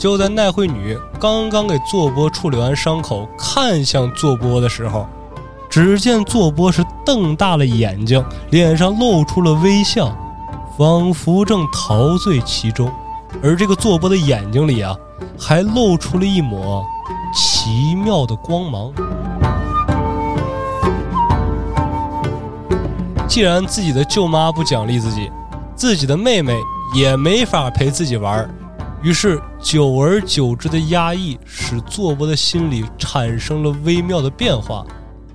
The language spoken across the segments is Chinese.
就在奈惠女刚刚给坐波处理完伤口，看向坐波的时候，只见坐波是瞪大了眼睛，脸上露出了微笑，仿佛正陶醉其中。而这个坐波的眼睛里啊，还露出了一抹奇妙的光芒。既然自己的舅妈不奖励自己，自己的妹妹也没法陪自己玩儿于是久而久之的压抑使坐波的心里产生了微妙的变化。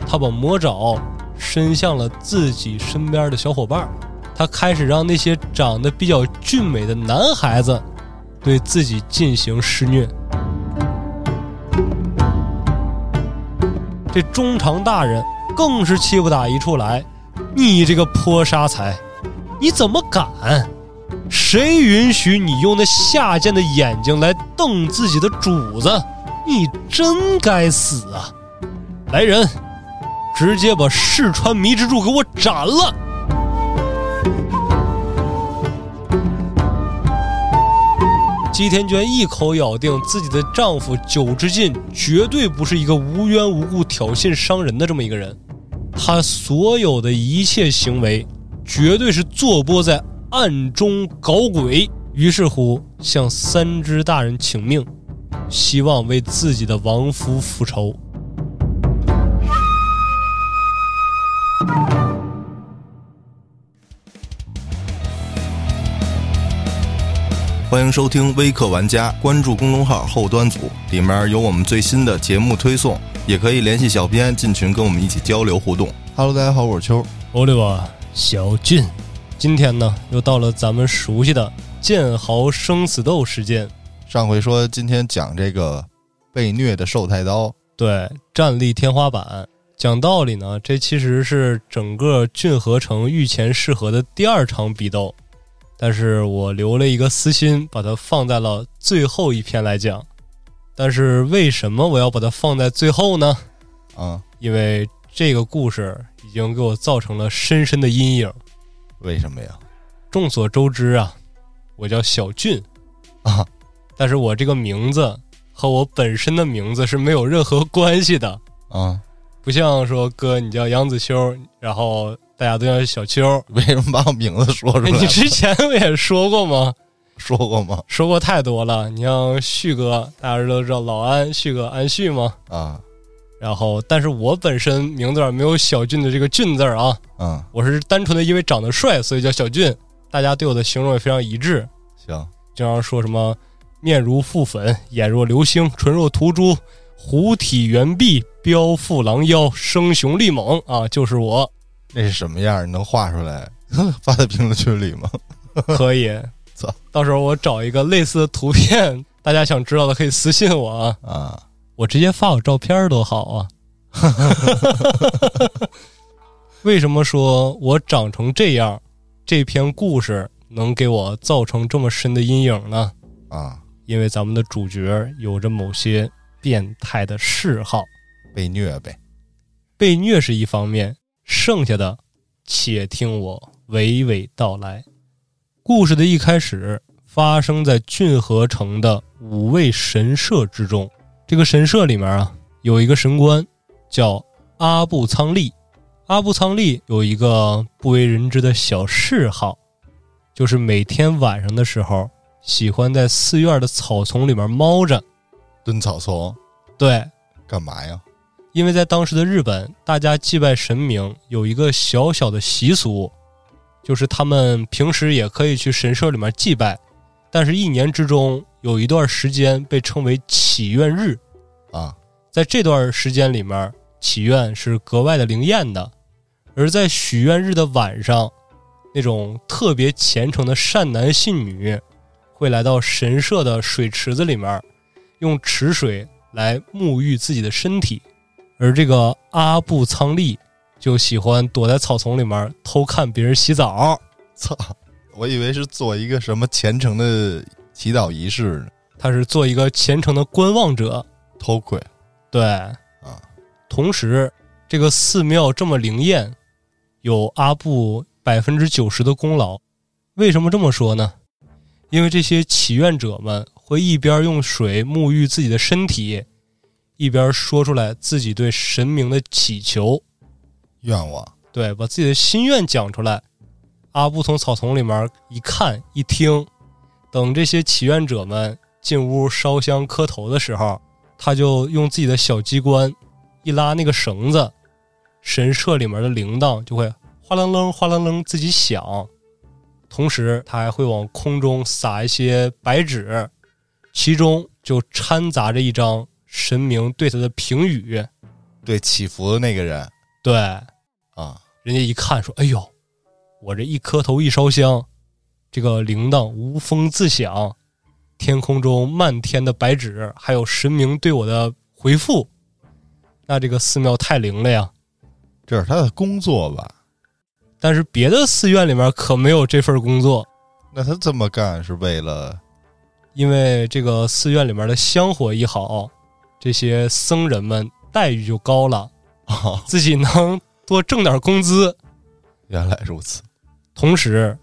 他把魔爪伸向了自己身边的小伙伴他开始让那些长得比较俊美的男孩子对自己进行施虐。这中长大人更是气不打一处来。你这个泼杀财，你怎么敢？谁允许你用那下贱的眼睛来瞪自己的主子？你真该死啊！来人，直接把世川迷之助给我斩了！姬田娟一口咬定自己的丈夫九之进绝对不是一个无缘无故挑衅伤人的这么一个人。他所有的一切行为，绝对是坐波在暗中搞鬼。于是乎，向三只大人请命，希望为自己的亡夫复仇。欢迎收听微客玩家，关注公众号后端组，里面有我们最新的节目推送。也可以联系小编进群，跟我们一起交流互动。Hello，大家好，我是秋，欧利瓦，小俊。今天呢，又到了咱们熟悉的剑豪生死斗时间。上回说今天讲这个被虐的寿太刀，对，战力天花板。讲道理呢，这其实是整个郡河城御前试合的第二场比斗，但是我留了一个私心，把它放在了最后一篇来讲。但是为什么我要把它放在最后呢？啊，因为这个故事已经给我造成了深深的阴影。为什么呀？众所周知啊，我叫小俊啊，但是我这个名字和我本身的名字是没有任何关系的啊，不像说哥你叫杨子秋，然后大家都叫小秋，为什么把我名字说出来？你之前不也说过吗？说过吗？说过太多了。你像旭哥，大家都知道老安，旭哥安旭吗？啊。然后，但是我本身名字上没有小俊的这个俊字啊。嗯。我是单纯的因为长得帅，所以叫小俊。大家对我的形容也非常一致。行。经常说什么面如覆粉，眼若流星，唇若涂朱，虎体猿臂，彪腹狼腰，生雄力猛啊，就是我。那是什么样？你能画出来 发在评论区里吗？可以。操！到时候我找一个类似的图片，大家想知道的可以私信我啊。啊，我直接发我照片多好啊！为什么说我长成这样，这篇故事能给我造成这么深的阴影呢？啊，因为咱们的主角有着某些变态的嗜好，被虐呗。被虐是一方面，剩下的，且听我娓娓道来。故事的一开始发生在郡河城的五位神社之中。这个神社里面啊，有一个神官叫阿布仓利。阿布仓利有一个不为人知的小嗜好，就是每天晚上的时候，喜欢在寺院的草丛里面猫着，蹲草丛。对，干嘛呀？因为在当时的日本，大家祭拜神明有一个小小的习俗。就是他们平时也可以去神社里面祭拜，但是一年之中有一段时间被称为祈愿日，啊，在这段时间里面祈愿是格外的灵验的，而在许愿日的晚上，那种特别虔诚的善男信女会来到神社的水池子里面，用池水来沐浴自己的身体，而这个阿布仓利。就喜欢躲在草丛里面偷看别人洗澡，操！我以为是做一个什么虔诚的祈祷仪式呢。他是做一个虔诚的观望者，偷窥。对啊，同时这个寺庙这么灵验，有阿布百分之九十的功劳。为什么这么说呢？因为这些祈愿者们会一边用水沐浴自己的身体，一边说出来自己对神明的祈求，愿望。对，把自己的心愿讲出来。阿布从草丛里面一看一听，等这些祈愿者们进屋烧香磕头的时候，他就用自己的小机关一拉那个绳子，神社里面的铃铛就会哗啷啷、哗啷啷自己响。同时，他还会往空中撒一些白纸，其中就掺杂着一张神明对他的评语。对祈福的那个人对，啊，人家一看说：“哎呦，我这一磕头一烧香，这个铃铛无风自响，天空中漫天的白纸，还有神明对我的回复，那这个寺庙太灵了呀！这是他的工作吧？但是别的寺院里面可没有这份工作，那他这么干是为了因为这个寺院里面的香火一好，这些僧人们待遇就高了，啊？自己能多挣点工资。原来如此，同时，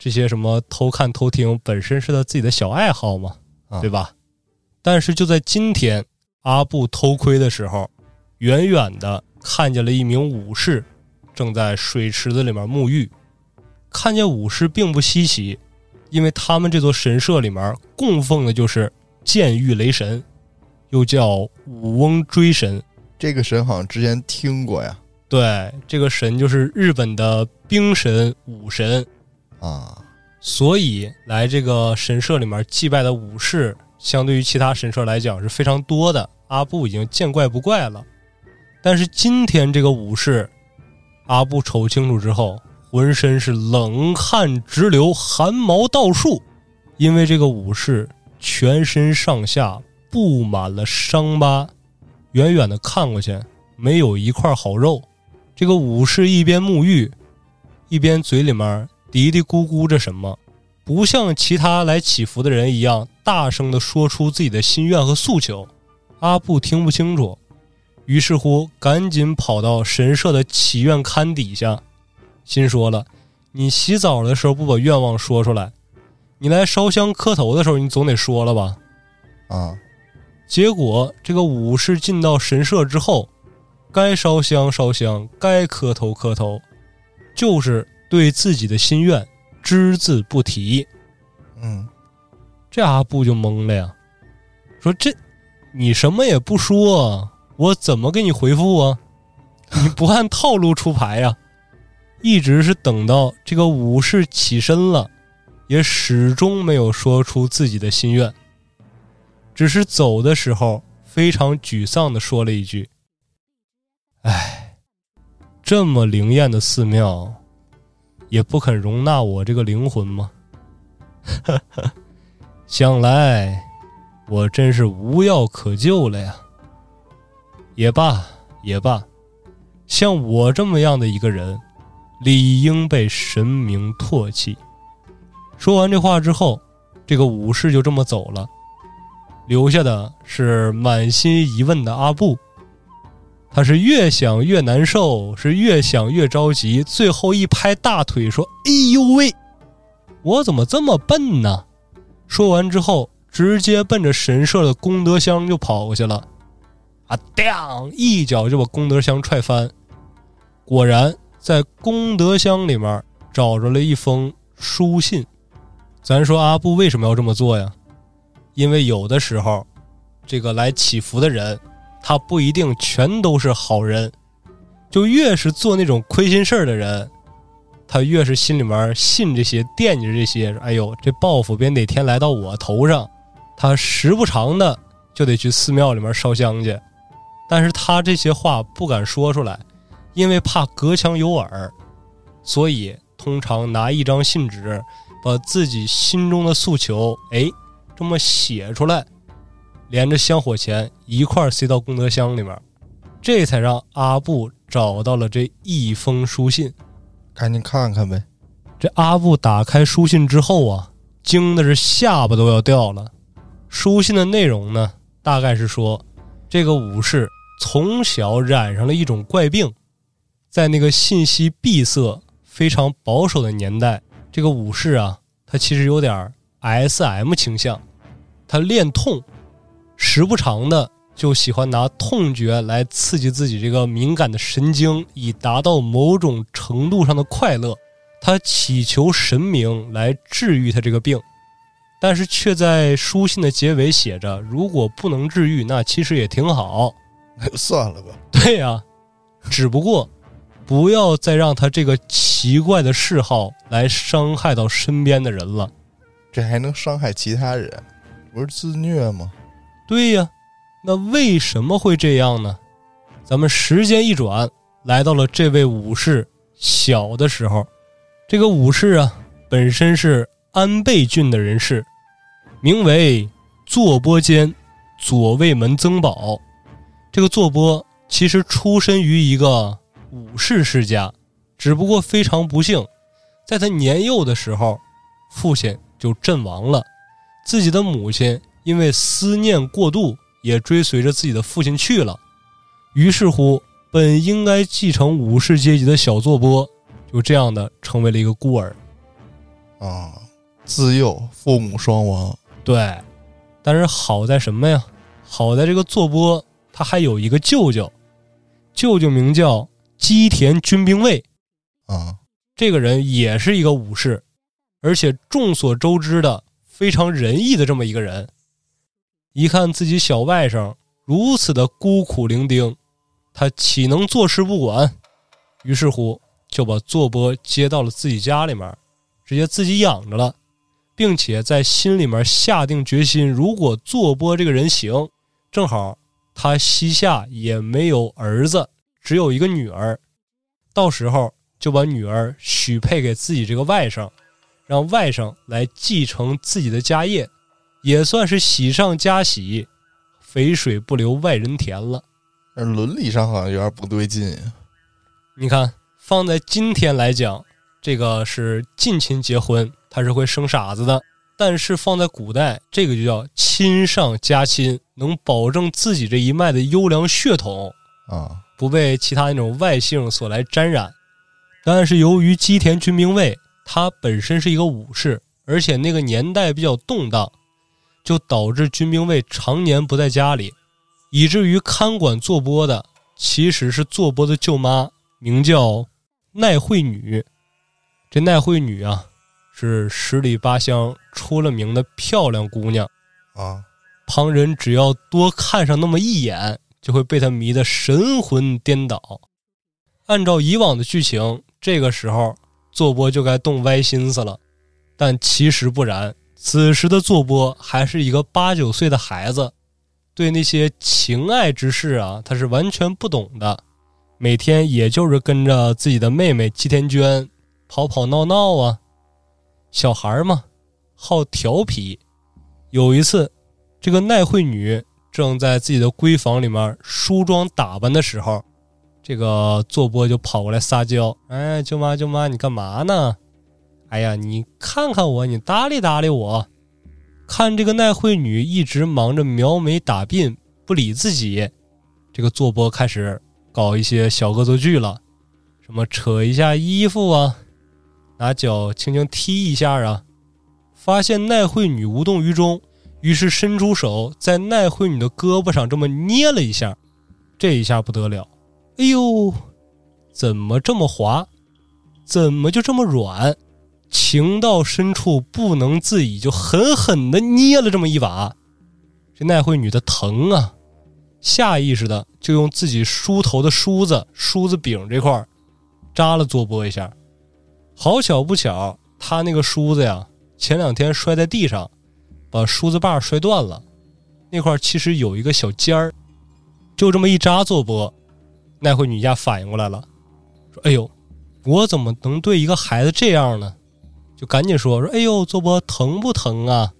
这些什么偷看偷听本身是他自己的小爱好嘛，啊对吧？但是就在今天，阿布偷窥的时候，远远的看见了一名武士正在水池子里面沐浴。看见武士并不稀奇，因为他们这座神社里面供奉的就是剑狱雷神，又叫武翁追神。这个神好像之前听过呀。对，这个神就是日本的兵神武神。啊，所以来这个神社里面祭拜的武士，相对于其他神社来讲是非常多的。阿布已经见怪不怪了，但是今天这个武士，阿布瞅清楚之后，浑身是冷汗直流，汗毛倒竖，因为这个武士全身上下布满了伤疤，远远的看过去没有一块好肉。这个武士一边沐浴，一边嘴里面嘀嘀咕咕着什么，不像其他来祈福的人一样大声的说出自己的心愿和诉求。阿布听不清楚，于是乎赶紧跑到神社的祈愿龛底下，心说了：“你洗澡的时候不把愿望说出来，你来烧香磕头的时候你总得说了吧？”啊，结果这个武士进到神社之后，该烧香烧香，该磕头磕头，就是对自己的心愿只字不提。嗯，这阿布就懵了呀，说这你什么也不说，我怎么给你回复啊？你不按套路出牌呀？一直是等到这个武士起身了，也始终没有说出自己的心愿，只是走的时候非常沮丧的说了一句：“哎，这么灵验的寺庙，也不肯容纳我这个灵魂吗？” 想来我真是无药可救了呀。也罢，也罢，像我这么样的一个人，理应被神明唾弃。说完这话之后，这个武士就这么走了，留下的是满心疑问的阿布。他是越想越难受，是越想越着急，最后一拍大腿说：“哎呦喂，我怎么这么笨呢？”说完之后，直接奔着神社的功德箱就跑过去了。啊，当一脚就把功德箱踹翻。果然，在功德箱里面找着了一封书信。咱说阿布为什么要这么做呀？因为有的时候，这个来祈福的人，他不一定全都是好人。就越是做那种亏心事儿的人，他越是心里面信这些、惦记着这些。哎呦，这报复别哪天来到我头上，他时不常的就得去寺庙里面烧香去。但是他这些话不敢说出来，因为怕隔墙有耳，所以通常拿一张信纸，把自己心中的诉求，哎，这么写出来，连着香火钱一块儿塞到功德箱里面，这才让阿布找到了这一封书信。赶紧看看呗。这阿布打开书信之后啊，惊的是下巴都要掉了。书信的内容呢，大概是说，这个武士从小染上了一种怪病，在那个信息闭塞、非常保守的年代，这个武士啊，他其实有点 S M 倾向，他恋痛，时不常的就喜欢拿痛觉来刺激自己这个敏感的神经，以达到某种程度上的快乐。他祈求神明来治愈他这个病，但是却在书信的结尾写着：“如果不能治愈，那其实也挺好。那 就算了吧。”对呀，只不过不要再让他这个奇怪的嗜好来伤害到身边的人了。这还能伤害其他人？不是自虐吗？对呀，那为什么会这样呢？咱们时间一转，来到了这位武士小的时候。这个武士啊，本身是安倍郡的人士，名为坐波间左卫门曾宝。这个坐波其实出身于一个武士世家，只不过非常不幸，在他年幼的时候，父亲就阵亡了。自己的母亲因为思念过度，也追随着自己的父亲去了。于是乎，本应该继承武士阶级的小作波，就这样的成为了一个孤儿。啊，自幼父母双亡，对，但是好在什么呀？好在这个作波他还有一个舅舅，舅舅名叫基田军兵卫，啊，这个人也是一个武士，而且众所周知的非常仁义的这么一个人。一看自己小外甥如此的孤苦伶仃，他岂能坐视不管？于是乎就把坐波接到了自己家里面，直接自己养着了，并且在心里面下定决心，如果坐波这个人行，正好他膝下也没有儿子，只有一个女儿，到时候就把女儿许配给自己这个外甥，让外甥来继承自己的家业，也算是喜上加喜，肥水不流外人田了。但是伦理上好像有点不对劲。你看，放在今天来讲，这个是近亲结婚，他是会生傻子的。但是放在古代，这个就叫亲上加亲，能保证自己这一脉的优良血统啊，不被其他那种外姓所来沾染。但是由于基田军兵卫他本身是一个武士，而且那个年代比较动荡，就导致军兵卫常年不在家里，以至于看管坐波的其实是坐波的舅妈，名叫奈惠女。这奈惠女啊，是十里八乡出了名的漂亮姑娘。啊，旁人只要多看上那么一眼，就会被她迷得神魂颠倒。按照以往的剧情，这个时候坐波就该动歪心思了，但其实不然。此时的坐波还是一个八九岁的孩子，对那些情爱之事啊，他是完全不懂的。每天也就是跟着自己的妹妹吉田娟跑跑闹闹啊，小孩嘛，好调皮。有一次，这个奈惠女正在自己的闺房里面梳妆打扮的时候，这个坐波就跑过来撒娇：“哎，舅妈，舅妈，你干嘛呢？哎呀，你看看我，你搭理搭理我。”看这个奈惠女一直忙着描眉打鬓，不理自己，这个坐波开始搞一些小恶作剧了，什么扯一下衣服啊，拿脚轻轻踢一下啊。发现奈惠女无动于衷，于是伸出手在奈惠女的胳膊上这么捏了一下，这一下不得了，哎呦，怎么这么滑？怎么就这么软？情到深处不能自已，就狠狠的捏了这么一把。这奈惠女的疼啊，下意识的就用自己梳头的梳子、梳子柄这块扎了左波一下。好巧不巧，她那个梳子呀，前两天摔在地上，把梳子把摔断了。那块其实有一个小尖儿，就这么一扎左波，奈惠女一下反应过来了，说：“哎呦，我怎么能对一个孩子这样呢？”就赶紧说说，哎呦，坐波疼不疼啊？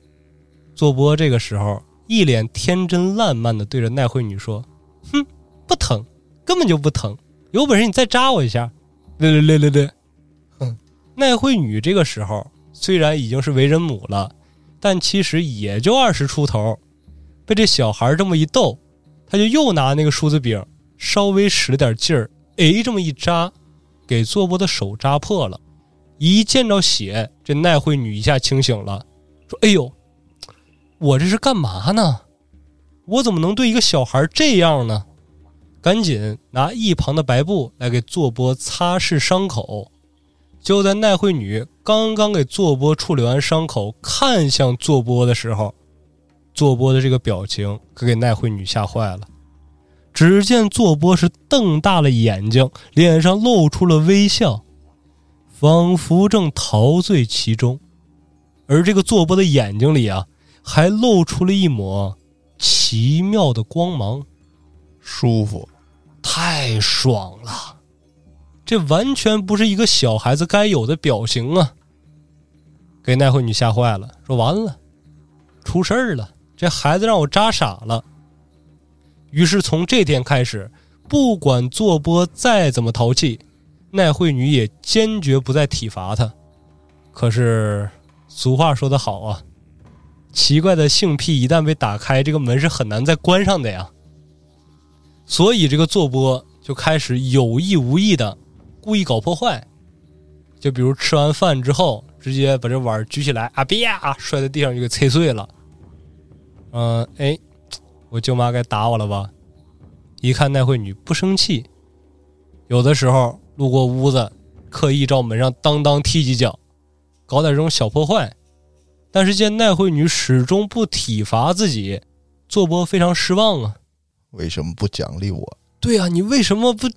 坐波这个时候一脸天真烂漫的对着奈惠女说：“哼，不疼，根本就不疼。有本事你再扎我一下。”对对对对对，哼。奈惠女这个时候虽然已经是为人母了，但其实也就二十出头，被这小孩这么一逗，她就又拿那个梳子柄稍微使了点劲儿，哎，这么一扎，给坐波的手扎破了。一见着血，这奈惠女一下清醒了，说：“哎呦，我这是干嘛呢？我怎么能对一个小孩这样呢？赶紧拿一旁的白布来给坐波擦拭伤口。就在奈惠女刚刚给坐波处理完伤口，看向坐波的时候，坐波的这个表情可给奈惠女吓坏了。只见坐波是瞪大了眼睛，脸上露出了微笑，仿佛正陶醉其中。而这个坐波的眼睛里啊，还露出了一抹奇妙的光芒，舒服，太爽了！这完全不是一个小孩子该有的表情啊！给奈惠女吓坏了，说完了，出事儿了，这孩子让我扎傻了。于是从这天开始，不管坐波再怎么淘气，奈惠女也坚决不再体罚他。可是俗话说得好啊，奇怪的性癖一旦被打开，这个门是很难再关上的呀。所以这个坐波就开始有意无意的故意搞破坏，就比如吃完饭之后，直接把这碗举起来啊，啪摔在地上就给碎碎了。嗯，哎。我舅妈该打我了吧？一看奈惠女不生气，有的时候路过屋子，刻意照门上当当踢几脚，搞点这种小破坏。但是见奈惠女始终不体罚自己，坐波非常失望啊。为什么不奖励我？对啊，你为什么不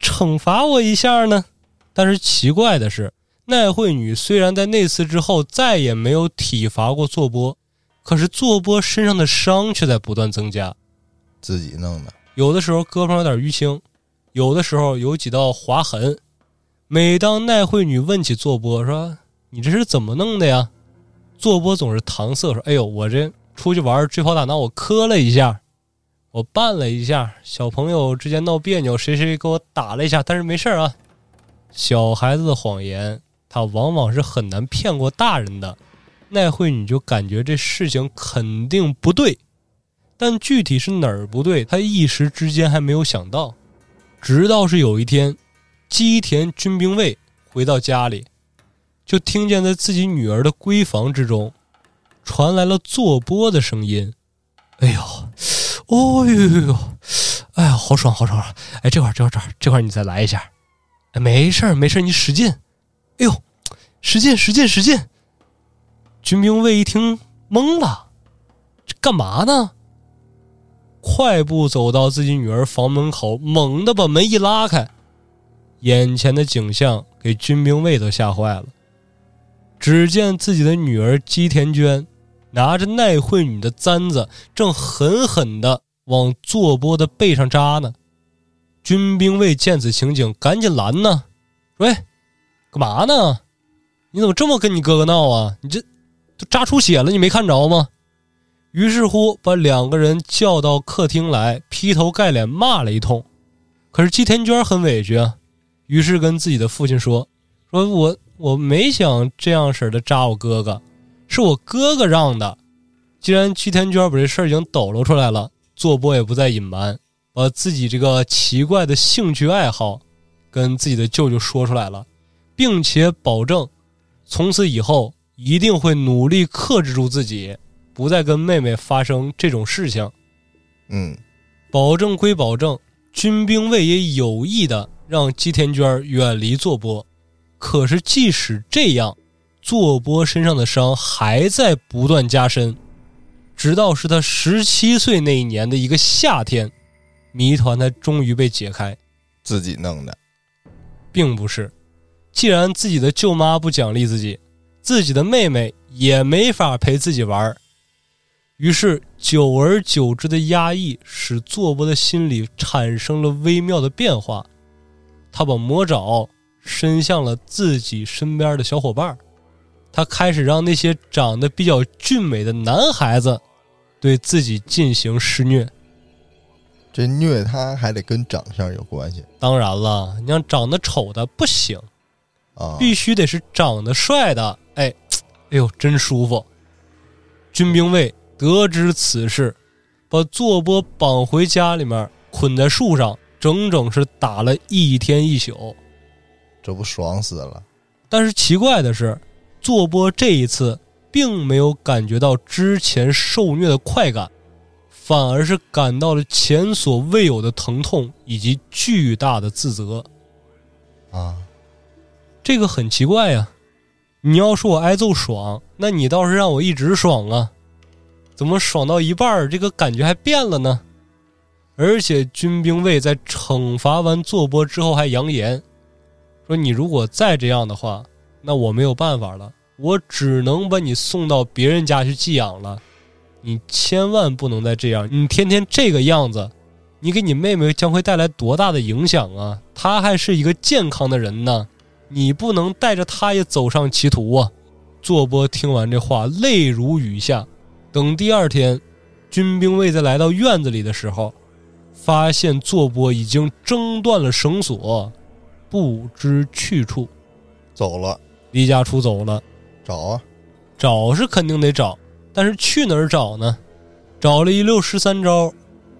惩罚我一下呢？但是奇怪的是，奈惠女虽然在那次之后再也没有体罚过坐波。可是坐波身上的伤却在不断增加，自己弄的。有的时候胳膊上有点淤青，有的时候有几道划痕。每当奈惠女问起坐波说：“你这是怎么弄的呀？”坐波总是搪塞说：“哎呦，我这出去玩追跑打闹，我磕了一下，我绊了一下，小朋友之间闹别扭，谁谁给我打了一下，但是没事啊。”小孩子的谎言，他往往是很难骗过大人的。奈惠女就感觉这事情肯定不对，但具体是哪儿不对，她一时之间还没有想到。直到是有一天，基田军兵卫回到家里，就听见在自己女儿的闺房之中传来了坐波的声音：“哎呦，哦呦呦呦，哎呀，好爽好爽！哎，这块这块这块这块你再来一下，哎，没事没事你使劲，哎呦，使劲使劲使劲！”军兵卫一听懵了，这干嘛呢？快步走到自己女儿房门口，猛地把门一拉开，眼前的景象给军兵卫都吓坏了。只见自己的女儿姬田娟拿着奈惠女的簪子，正狠狠的往坐波的背上扎呢。军兵卫见此情景，赶紧拦呢：“喂，干嘛呢？你怎么这么跟你哥哥闹啊？你这……”都扎出血了，你没看着吗？于是乎，把两个人叫到客厅来，劈头盖脸骂了一通。可是季天娟很委屈啊，于是跟自己的父亲说：“说我我没想这样式的扎我哥哥，是我哥哥让的。”既然季天娟把这事儿已经抖搂出来了，做波也不再隐瞒，把自己这个奇怪的兴趣爱好跟自己的舅舅说出来了，并且保证从此以后。一定会努力克制住自己，不再跟妹妹发生这种事情。嗯，保证归保证，军兵卫也有意的让姬田娟远离坐波。可是即使这样，坐波身上的伤还在不断加深，直到是他十七岁那一年的一个夏天，谜团才终于被解开。自己弄的，并不是。既然自己的舅妈不奖励自己。自己的妹妹也没法陪自己玩于是久而久之的压抑使坐波的心理产生了微妙的变化，他把魔爪伸向了自己身边的小伙伴他开始让那些长得比较俊美的男孩子对自己进行施虐。这虐他还得跟长相有关系？当然了，你像长得丑的不行啊，必须得是长得帅的。哎，哎呦，真舒服！军兵卫得知此事，把坐波绑回家里面，捆在树上，整整是打了一天一宿。这不爽死了！但是奇怪的是，坐波这一次并没有感觉到之前受虐的快感，反而是感到了前所未有的疼痛以及巨大的自责。啊，这个很奇怪呀！你要说我挨揍爽，那你倒是让我一直爽啊！怎么爽到一半，这个感觉还变了呢？而且军兵卫在惩罚完坐波之后还扬言说：“你如果再这样的话，那我没有办法了，我只能把你送到别人家去寄养了。你千万不能再这样，你天天这个样子，你给你妹妹将会带来多大的影响啊！她还是一个健康的人呢。”你不能带着她也走上歧途啊！坐波听完这话，泪如雨下。等第二天，军兵卫在来到院子里的时候，发现坐波已经挣断了绳索，不知去处，走了，离家出走了。找啊，找是肯定得找，但是去哪儿找呢？找了一溜十三招，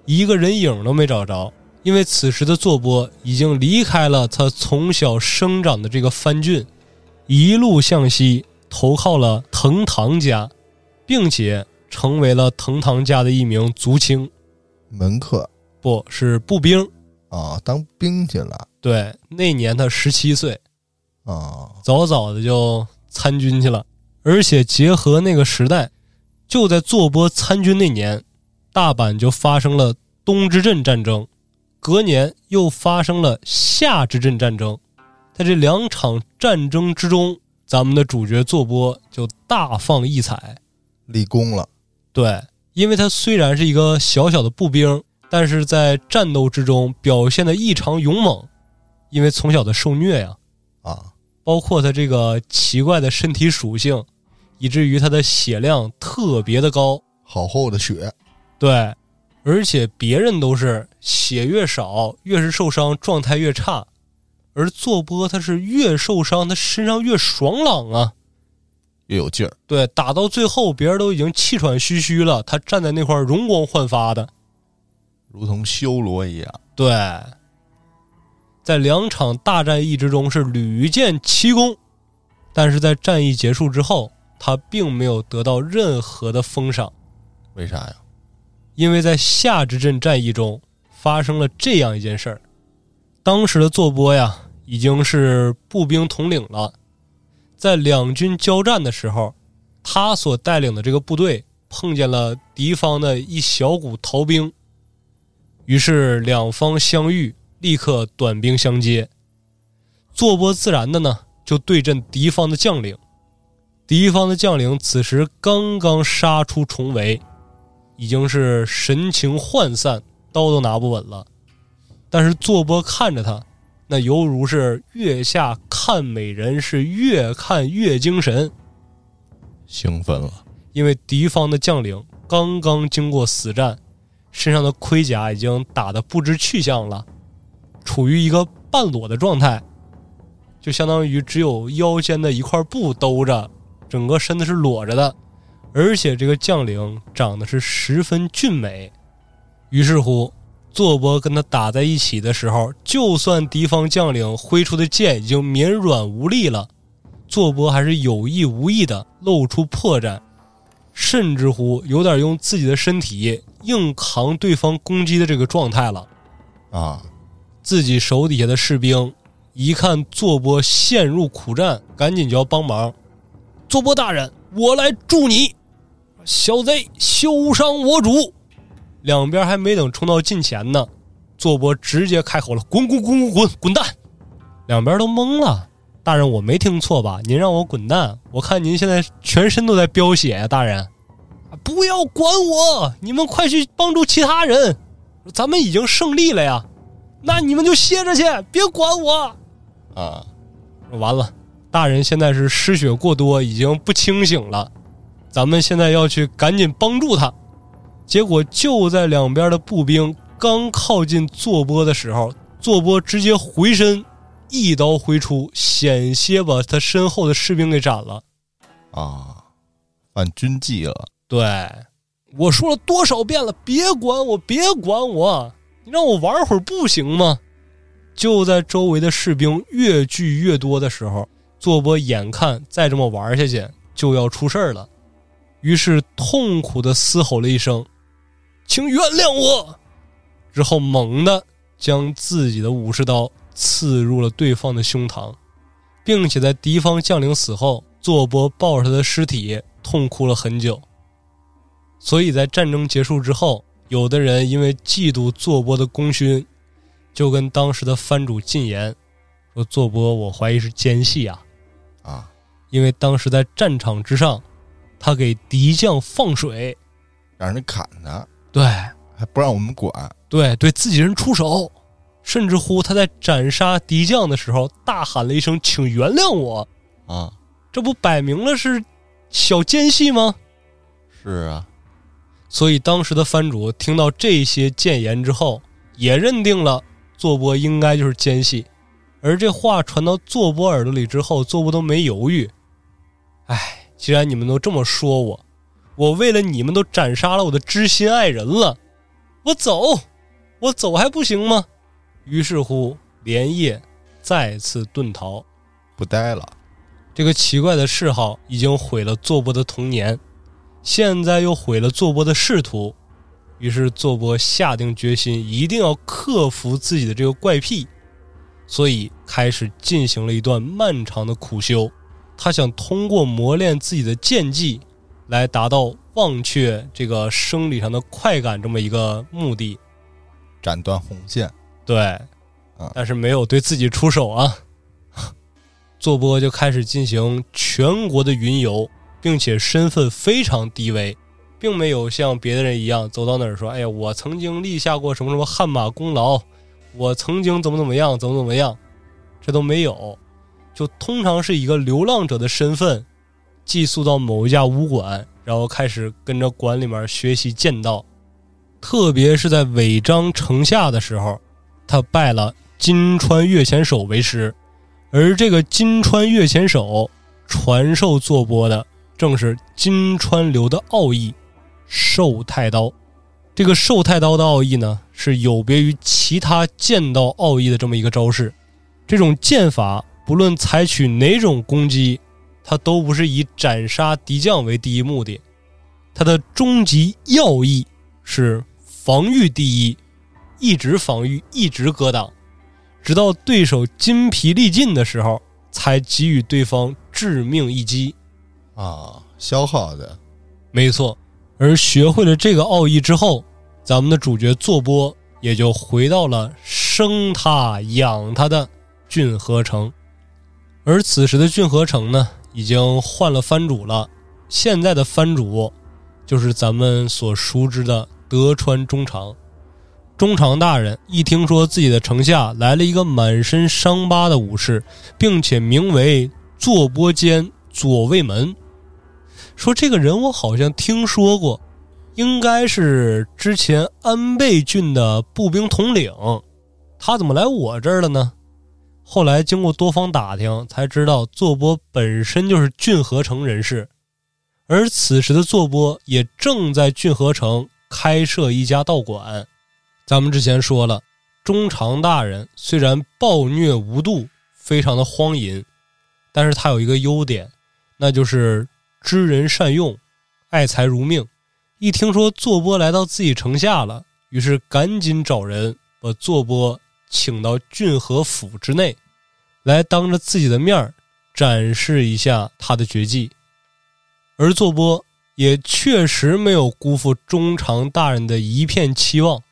一个人影都没找着。因为此时的坐波已经离开了他从小生长的这个藩郡，一路向西投靠了藤堂家，并且成为了藤堂家的一名族青，门客。不是步兵。啊，当兵去了。对，那年他十七岁，啊，早早的就参军去了，而且结合那个时代，就在坐波参军那年，大阪就发生了东之镇战争。隔年又发生了夏之镇战争，在这两场战争之中，咱们的主角坐波就大放异彩，立功了。对，因为他虽然是一个小小的步兵，但是在战斗之中表现的异常勇猛，因为从小的受虐呀，啊，包括他这个奇怪的身体属性，以至于他的血量特别的高，好厚的血，对。而且别人都是血越少越是受伤状态越差，而坐波他是越受伤他身上越爽朗啊，越有劲儿。对，打到最后别人都已经气喘吁吁了，他站在那块容光焕发的，如同修罗一样。对，在两场大战役之中是屡建奇功，但是在战役结束之后，他并没有得到任何的封赏。为啥呀？因为在夏之镇战役中发生了这样一件事儿，当时的坐波呀已经是步兵统领了，在两军交战的时候，他所带领的这个部队碰见了敌方的一小股逃兵，于是两方相遇，立刻短兵相接，坐波自然的呢就对阵敌方的将领，敌方的将领此时刚刚杀出重围。已经是神情涣散，刀都拿不稳了。但是坐波看着他，那犹如是月下看美人，是越看越精神，兴奋了。因为敌方的将领刚刚经过死战，身上的盔甲已经打得不知去向了，处于一个半裸的状态，就相当于只有腰间的一块布兜着，整个身子是裸着的。而且这个将领长得是十分俊美，于是乎，坐波跟他打在一起的时候，就算敌方将领挥出的剑已经绵软无力了，坐波还是有意无意的露出破绽，甚至乎有点用自己的身体硬扛对方攻击的这个状态了。啊，自己手底下的士兵一看坐波陷入苦战，赶紧就要帮忙。坐波大人，我来助你。小贼休伤我主！两边还没等冲到近前呢，坐波直接开口了：“滚滚滚滚滚滚蛋！”两边都懵了。大人，我没听错吧？您让我滚蛋？我看您现在全身都在飙血呀！大人，不要管我！你们快去帮助其他人！咱们已经胜利了呀！那你们就歇着去，别管我！啊，完了，大人现在是失血过多，已经不清醒了。咱们现在要去赶紧帮助他，结果就在两边的步兵刚靠近坐波的时候，坐波直接回身，一刀挥出，险些把他身后的士兵给斩了。啊，犯军纪了。对，我说了多少遍了，别管我，别管我，你让我玩会儿不行吗？就在周围的士兵越聚越多的时候，坐波眼看再这么玩下去就要出事儿了。于是痛苦的嘶吼了一声：“请原谅我！”之后猛地将自己的武士刀刺入了对方的胸膛，并且在敌方将领死后，佐波抱着他的尸体痛哭了很久。所以在战争结束之后，有的人因为嫉妒佐波的功勋，就跟当时的藩主进言说：“佐波，我怀疑是奸细啊。”啊，因为当时在战场之上，他给敌将放水，让人砍他，对还不让我们管。对，对自己人出手，甚至乎他在斩杀敌将的时候大喊了一声：“请原谅我！”啊，这不摆明了是小奸细吗？是啊，所以当时的藩主听到这些谏言之后，也认定了坐波应该就是奸细。而这话传到坐波耳朵里之后，坐波都没犹豫。哎，既然你们都这么说我，我为了你们都斩杀了我的知心爱人了，我走，我走还不行吗？于是乎，连夜再次遁逃。不待了。这个奇怪的嗜好已经毁了佐波的童年，现在又毁了佐波的仕途。于是佐波下定决心，一定要克服自己的这个怪癖，所以开始进行了一段漫长的苦修。他想通过磨练自己的剑技，来达到忘却这个生理上的快感这么一个目的。斩断红线，对啊，但是没有对自己出手啊。佐波就开始进行全国的云游，并且身份非常低微，并没有像别的人一样走到哪儿说：“哎呀，我曾经立下过什么什么汗马功劳，我曾经怎么怎么样，怎么怎么样。”这都没有，就通常是一个流浪者的身份，寄宿到某一家武馆，然后开始跟着馆里面学习剑道。特别是在尾张城下的时候，他拜了金川越前守为师，而这个金川越前守传授佐波的正是金川流的奥义——寿太刀。这个寿太刀的奥义呢，是有别于其他剑道奥义的这么一个招式。这种剑法不论采取哪种攻击，它都不是以斩杀敌将为第一目的，它的终极要义是防御第一，一直防御，一直格挡，直到对手筋疲力尽的时候，才给予对方致命一击。啊，消耗的没错，而学会了这个奥义之后，咱们的主角坐波也就回到了生他养他的骏河城。而此时的骏河城呢，已经换了藩主了。现在的藩主就是咱们所熟知的德川中长。中长大人一听说自己的城下来了一个满身伤疤的武士，并且名为坐波间左卫门，说这个人我好像听说过，应该是之前安倍郡的步兵统领，他怎么来我这儿了呢？后来经过多方打听，才知道坐波本身就是郡河城人士，而此时的坐波也正在郡河城开设一家道馆。咱们之前说了，中长大人虽然暴虐无度，非常的荒淫，但是他有一个优点，那就是知人善用，爱财如命。一听说坐波来到自己城下了，于是赶紧找人把坐波请到郡河府之内，来当着自己的面儿展示一下他的绝技。而坐波也确实没有辜负中长大人的一片期望，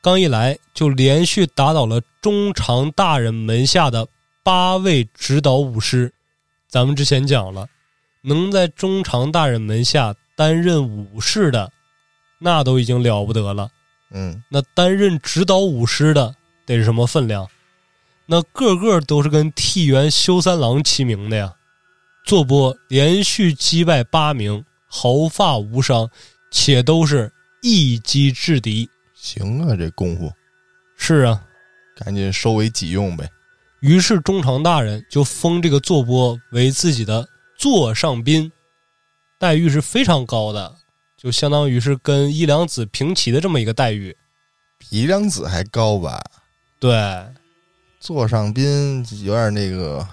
刚一来就连续打倒了中长大人门下的八位指导武师。咱们之前讲了，能在中长大人门下担任武士的，那都已经了不得了。嗯，那担任指导武师的得是什么分量？那个个都是跟替元修三郎齐名的呀。坐波连续击败八名，毫发无伤，且都是一击制敌。行啊，这功夫是啊，赶紧收为己用呗。于是中长大人就封这个坐波为自己的座上宾，待遇是非常高的，就相当于是跟伊良子平齐的这么一个待遇。比伊良子还高吧？对，座上宾有点那个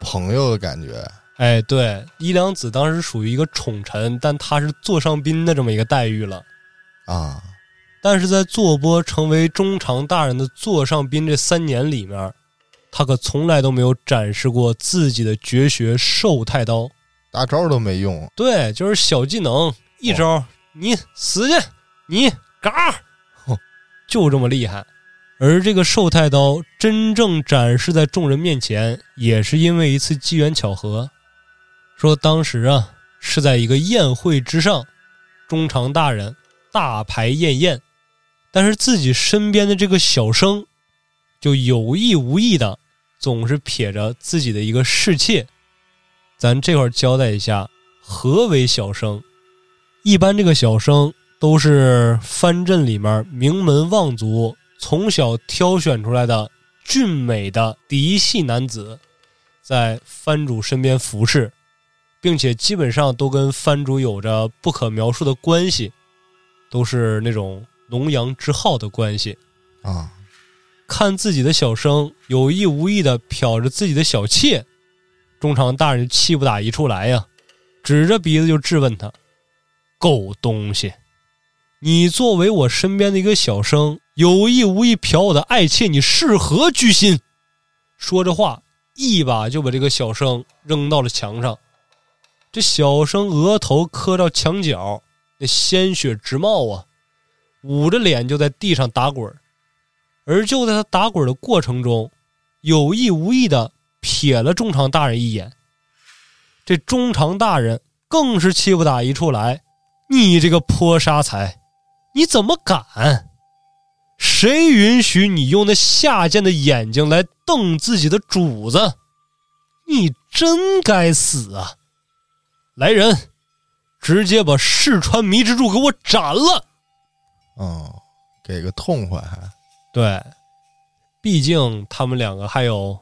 朋友的感觉。哎，对，伊良子当时属于一个宠臣，但他是座上宾的这么一个待遇了。啊，但是在坐波成为中长大人的座上宾这三年里面，他可从来都没有展示过自己的绝学寿太刀。大招都没用，对，就是小技能，一招、你死去，你嘎哼，就这么厉害。而这个寿太刀真正展示在众人面前，也是因为一次机缘巧合。说当时啊，是在一个宴会之上，中长大人大排宴宴，但是自己身边的这个小生，就有意无意的总是撇着自己的一个侍妾。咱这块儿交代一下，何为小生？一般这个小生都是藩镇里面名门望族从小挑选出来的俊美的嫡系男子，在藩主身边服侍，并且基本上都跟藩主有着不可描述的关系，都是那种龙阳之好的关系。啊，看自己的小生有意无意的瞟着自己的小妾，中长大人气不打一处来呀，指着鼻子就质问他：“狗东西，你作为我身边的一个小生，有意无意瞟我的爱妾，你是何居心？”说着话，一把就把这个小生扔到了墙上。这小生额头磕到墙角，那鲜血直冒啊，捂着脸就在地上打滚。而就在他打滚的过程中，有意无意的瞥了中长大人一眼。这中长大人更是气不打一处来：“你这个泼杀财，你怎么敢？谁允许你用那下贱的眼睛来瞪自己的主子？你真该死啊！来人，直接把世川迷之柱给我斩了！”哦，给个痛快还对，毕竟他们两个还有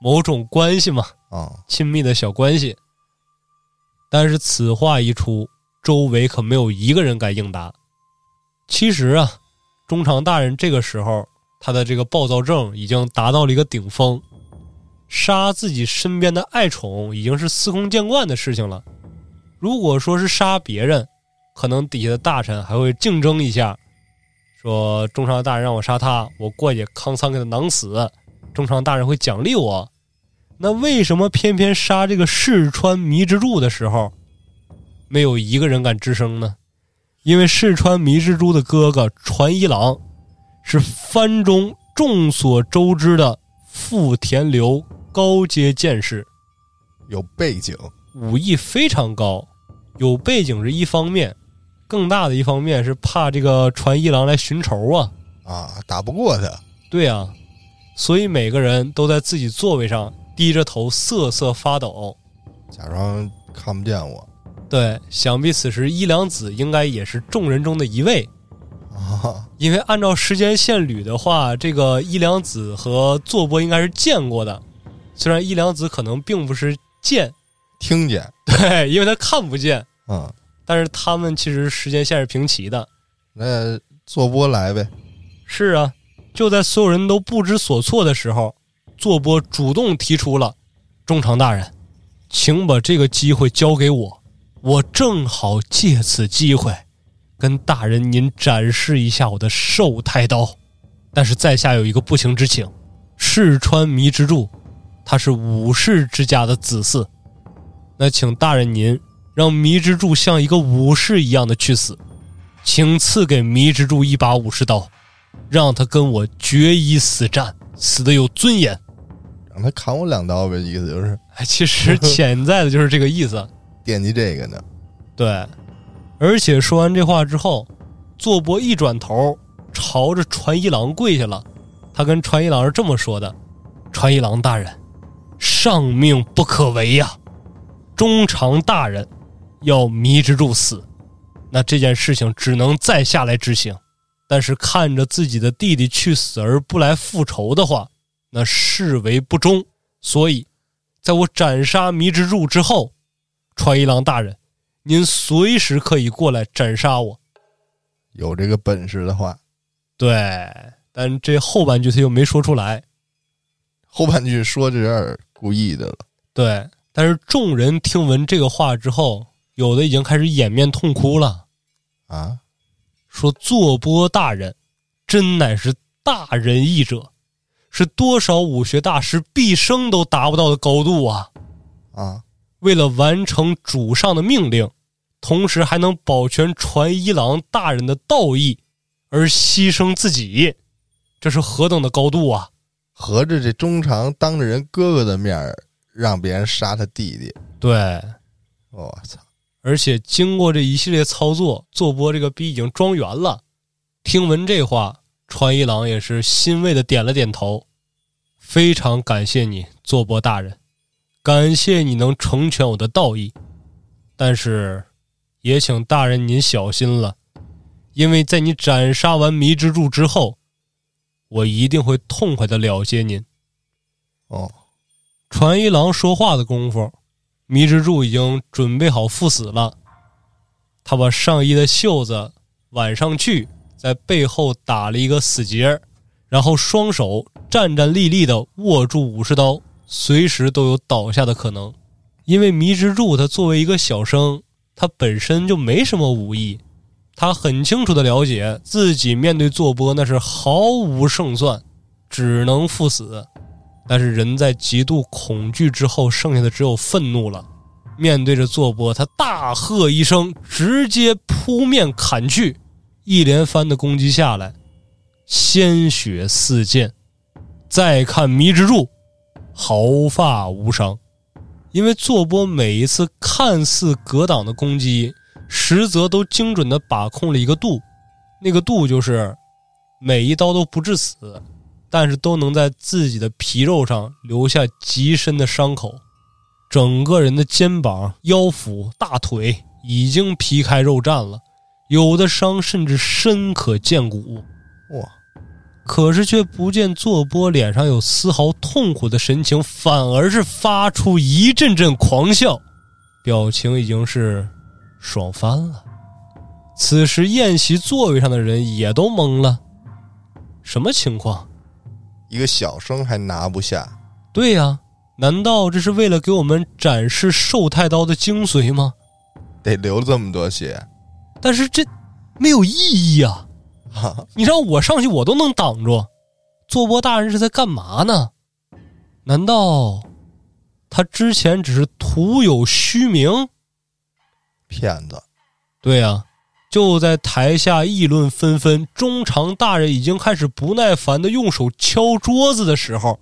某种关系嘛，啊，亲密的小关系。但是此话一出，周围可没有一个人敢应答。其实啊，中长大人这个时候他的这个暴躁症已经达到了一个顶峰，杀自己身边的爱宠已经是司空见惯的事情了。如果说是杀别人，可能底下的大臣还会竞争一下，说中长大人让我杀他，我过去康仓给他囊死，中长大人会奖励我。那为什么偏偏杀这个世川迷之助的时候，没有一个人敢吱声呢？因为世川迷之助的哥哥传一郎，是藩中众所周知的富田流高阶剑士，有背景武艺非常高，有背景是一方面，更大的一方面是怕这个传一郎来寻仇啊。啊，打不过他对啊，所以每个人都在自己座位上低着头瑟瑟发抖。假装看不见我对，想必此时伊良子应该也是众人中的一位，啊，因为按照时间线捋的话，这个伊良子和坐波应该是见过的。虽然伊良子可能并不是见，听见，对，因为他看不见，嗯，但是他们其实时间线是平齐的。那坐波来呗，是啊，就在所有人都不知所措的时候，坐波主动提出了：“中长大人，请把这个机会交给我，我正好借此机会，跟大人您展示一下我的寿太刀。但是在下有一个不情之请，世川迷之助，他是武士之家的子嗣，那请大人您让迷之助像一个武士一样的去死，请赐给迷之助一把武士刀。”让他跟我决一死战，死的有尊严。让他砍我两刀呗，意思就是哎，其实潜在的就是这个意思。惦记这个呢，对，而且说完这话之后，佐伯一转头，朝着传一郎跪下了。他跟传一郎是这么说的：“传一郎大人，上命不可违呀！中长大人要迷之助死，那这件事情只能再下来执行。但是看着自己的弟弟去死而不来复仇的话，那视为不忠。所以，在我斩杀迷之助之后，传一郎大人，您随时可以过来斩杀我。有这个本事的话，对，但这后半句他又没说出来。后半句说这有点故意的了，对但是众人听闻这个话之后，有的已经开始掩面痛哭了，啊，说坐波大人真乃是大仁义者，是多少武学大师毕生都达不到的高度啊！啊，为了完成主上的命令，同时还能保全传一郎大人的道义，而牺牲自己，这是何等的高度啊！合着这中长当着人哥哥的面儿让别人杀他弟弟，对，我操！而且经过这一系列操作，坐波这个逼已经装圆了。听闻这话，传一郎也是欣慰的点了点头，非常感谢你，坐波大人，感谢你能成全我的道义，但是也请大人您小心了，因为在你斩杀完迷之柱之后，我一定会痛快的了结您。哦，传一郎说话的功夫，迷之柱已经准备好赴死了。他把上衣的袖子挽上去，在背后打了一个死结，然后双手战战栗栗的握住武士刀，随时都有倒下的可能。因为迷之柱他作为一个小生，他本身就没什么武艺，他很清楚的了解自己面对坐波那是毫无胜算，只能赴死。但是人在极度恐惧之后，剩下的只有愤怒了。面对着坐波，他大喝一声，直接扑面砍去，一连番的攻击下来，鲜血四溅。再看迷之柱，毫发无伤，因为坐波每一次看似格挡的攻击，实则都精准的把控了一个度，那个度就是每一刀都不致死。但是都能在自己的皮肉上留下极深的伤口，整个人的肩膀、腰腹、大腿已经皮开肉绽了，有的伤甚至深可见骨。哇！可是却不见坐波脸上有丝毫痛苦的神情，反而是发出一阵阵狂笑，表情已经是爽翻了。此时宴席座位上的人也都懵了，什么情况？一个小生还拿不下，对呀，难道这是为了给我们展示寿太刀的精髓吗？得流这么多血，但是这没有意义啊！你让我上去，我都能挡住。坐波大人是在干嘛呢？难道他之前只是徒有虚名？骗子！对呀。就在台下议论纷纷，中长大人已经开始不耐烦的用手敲桌子的时候，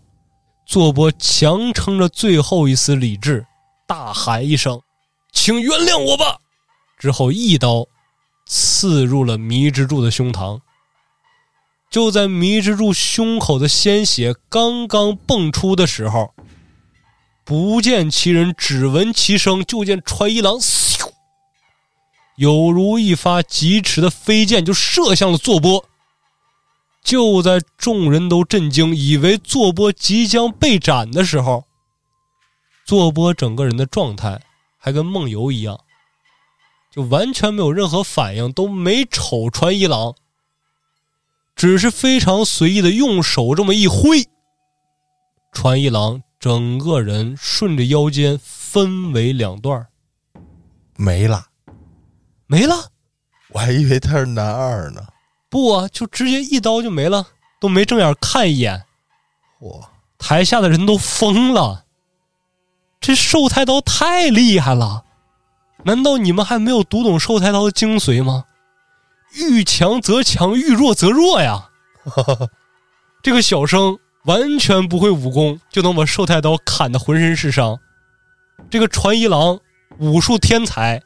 坐波强撑着最后一丝理智，大喊一声：“请原谅我吧！”之后一刀刺入了迷之助的胸膛。就在迷之助胸口的鲜血刚刚迸出的时候，不见其人，只闻其声，就见传一郎咻。有如一发疾驰的飞箭，就射向了坐波。就在众人都震惊，以为坐波即将被斩的时候，坐波整个人的状态还跟梦游一样，就完全没有任何反应，都没瞅川一郎，只是非常随意的用手这么一挥，川一郎整个人顺着腰间分为两段没了。没了，我还以为他是男二呢。不啊，就直接一刀就没了，都没正眼看一眼。嚯！台下的人都疯了，这寿太刀太厉害了！难道你们还没有读懂寿太刀的精髓吗？遇强则强，遇弱则弱呀！这个小生完全不会武功，就能把寿太刀砍得浑身是伤。这个传一郎武术天才。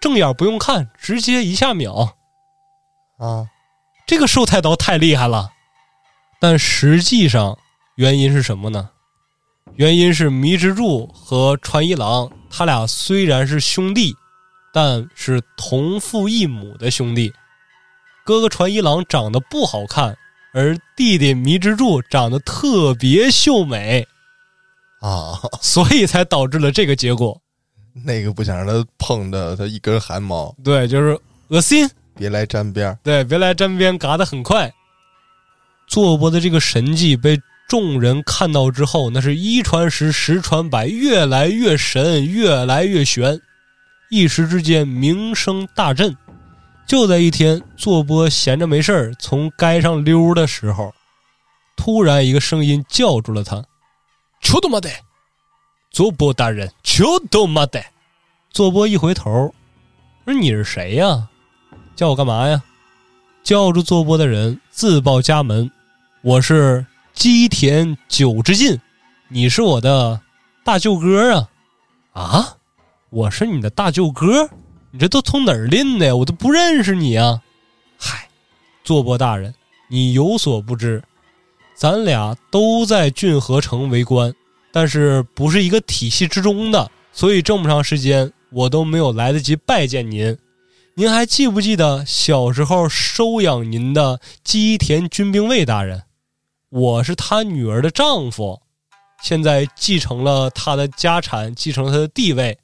正眼不用看，直接一下秒，啊！这个寿太刀太厉害了，但实际上原因是什么呢？原因是迷之助和传一郎他俩虽然是兄弟，但是同父异母的兄弟。哥哥传一郎长得不好看，而弟弟迷之助长得特别秀美，啊，所以才导致了这个结果。那个不想让他碰的，他一根汗毛。对，就是恶心，别来沾边对，别来沾边，嘎的很快。坐波的这个神迹被众人看到之后，那是一传十，十传百，越来越神，越来越玄，一时之间名声大振。就在一天，坐波闲着没事儿从街上溜的时候，突然一个声音叫住了他：“求他妈的！坐波大人，求他妈的！”坐波一回头，说：“你是谁呀？叫我干嘛呀？”叫住坐波的人自报家门：“我是基田久之进，你是我的大舅哥啊！”啊，我是你的大舅哥？你这都从哪儿拎的呀？我都不认识你啊！嗨，坐伯大人，你有所不知，咱俩都在郡河城为官，但是不是一个体系之中的，所以这么长时间我都没有来得及拜见您。您还记不记得小时候收养您的基田军兵卫大人？我是他女儿的丈夫，现在继承了他的家产，继承了他的地位。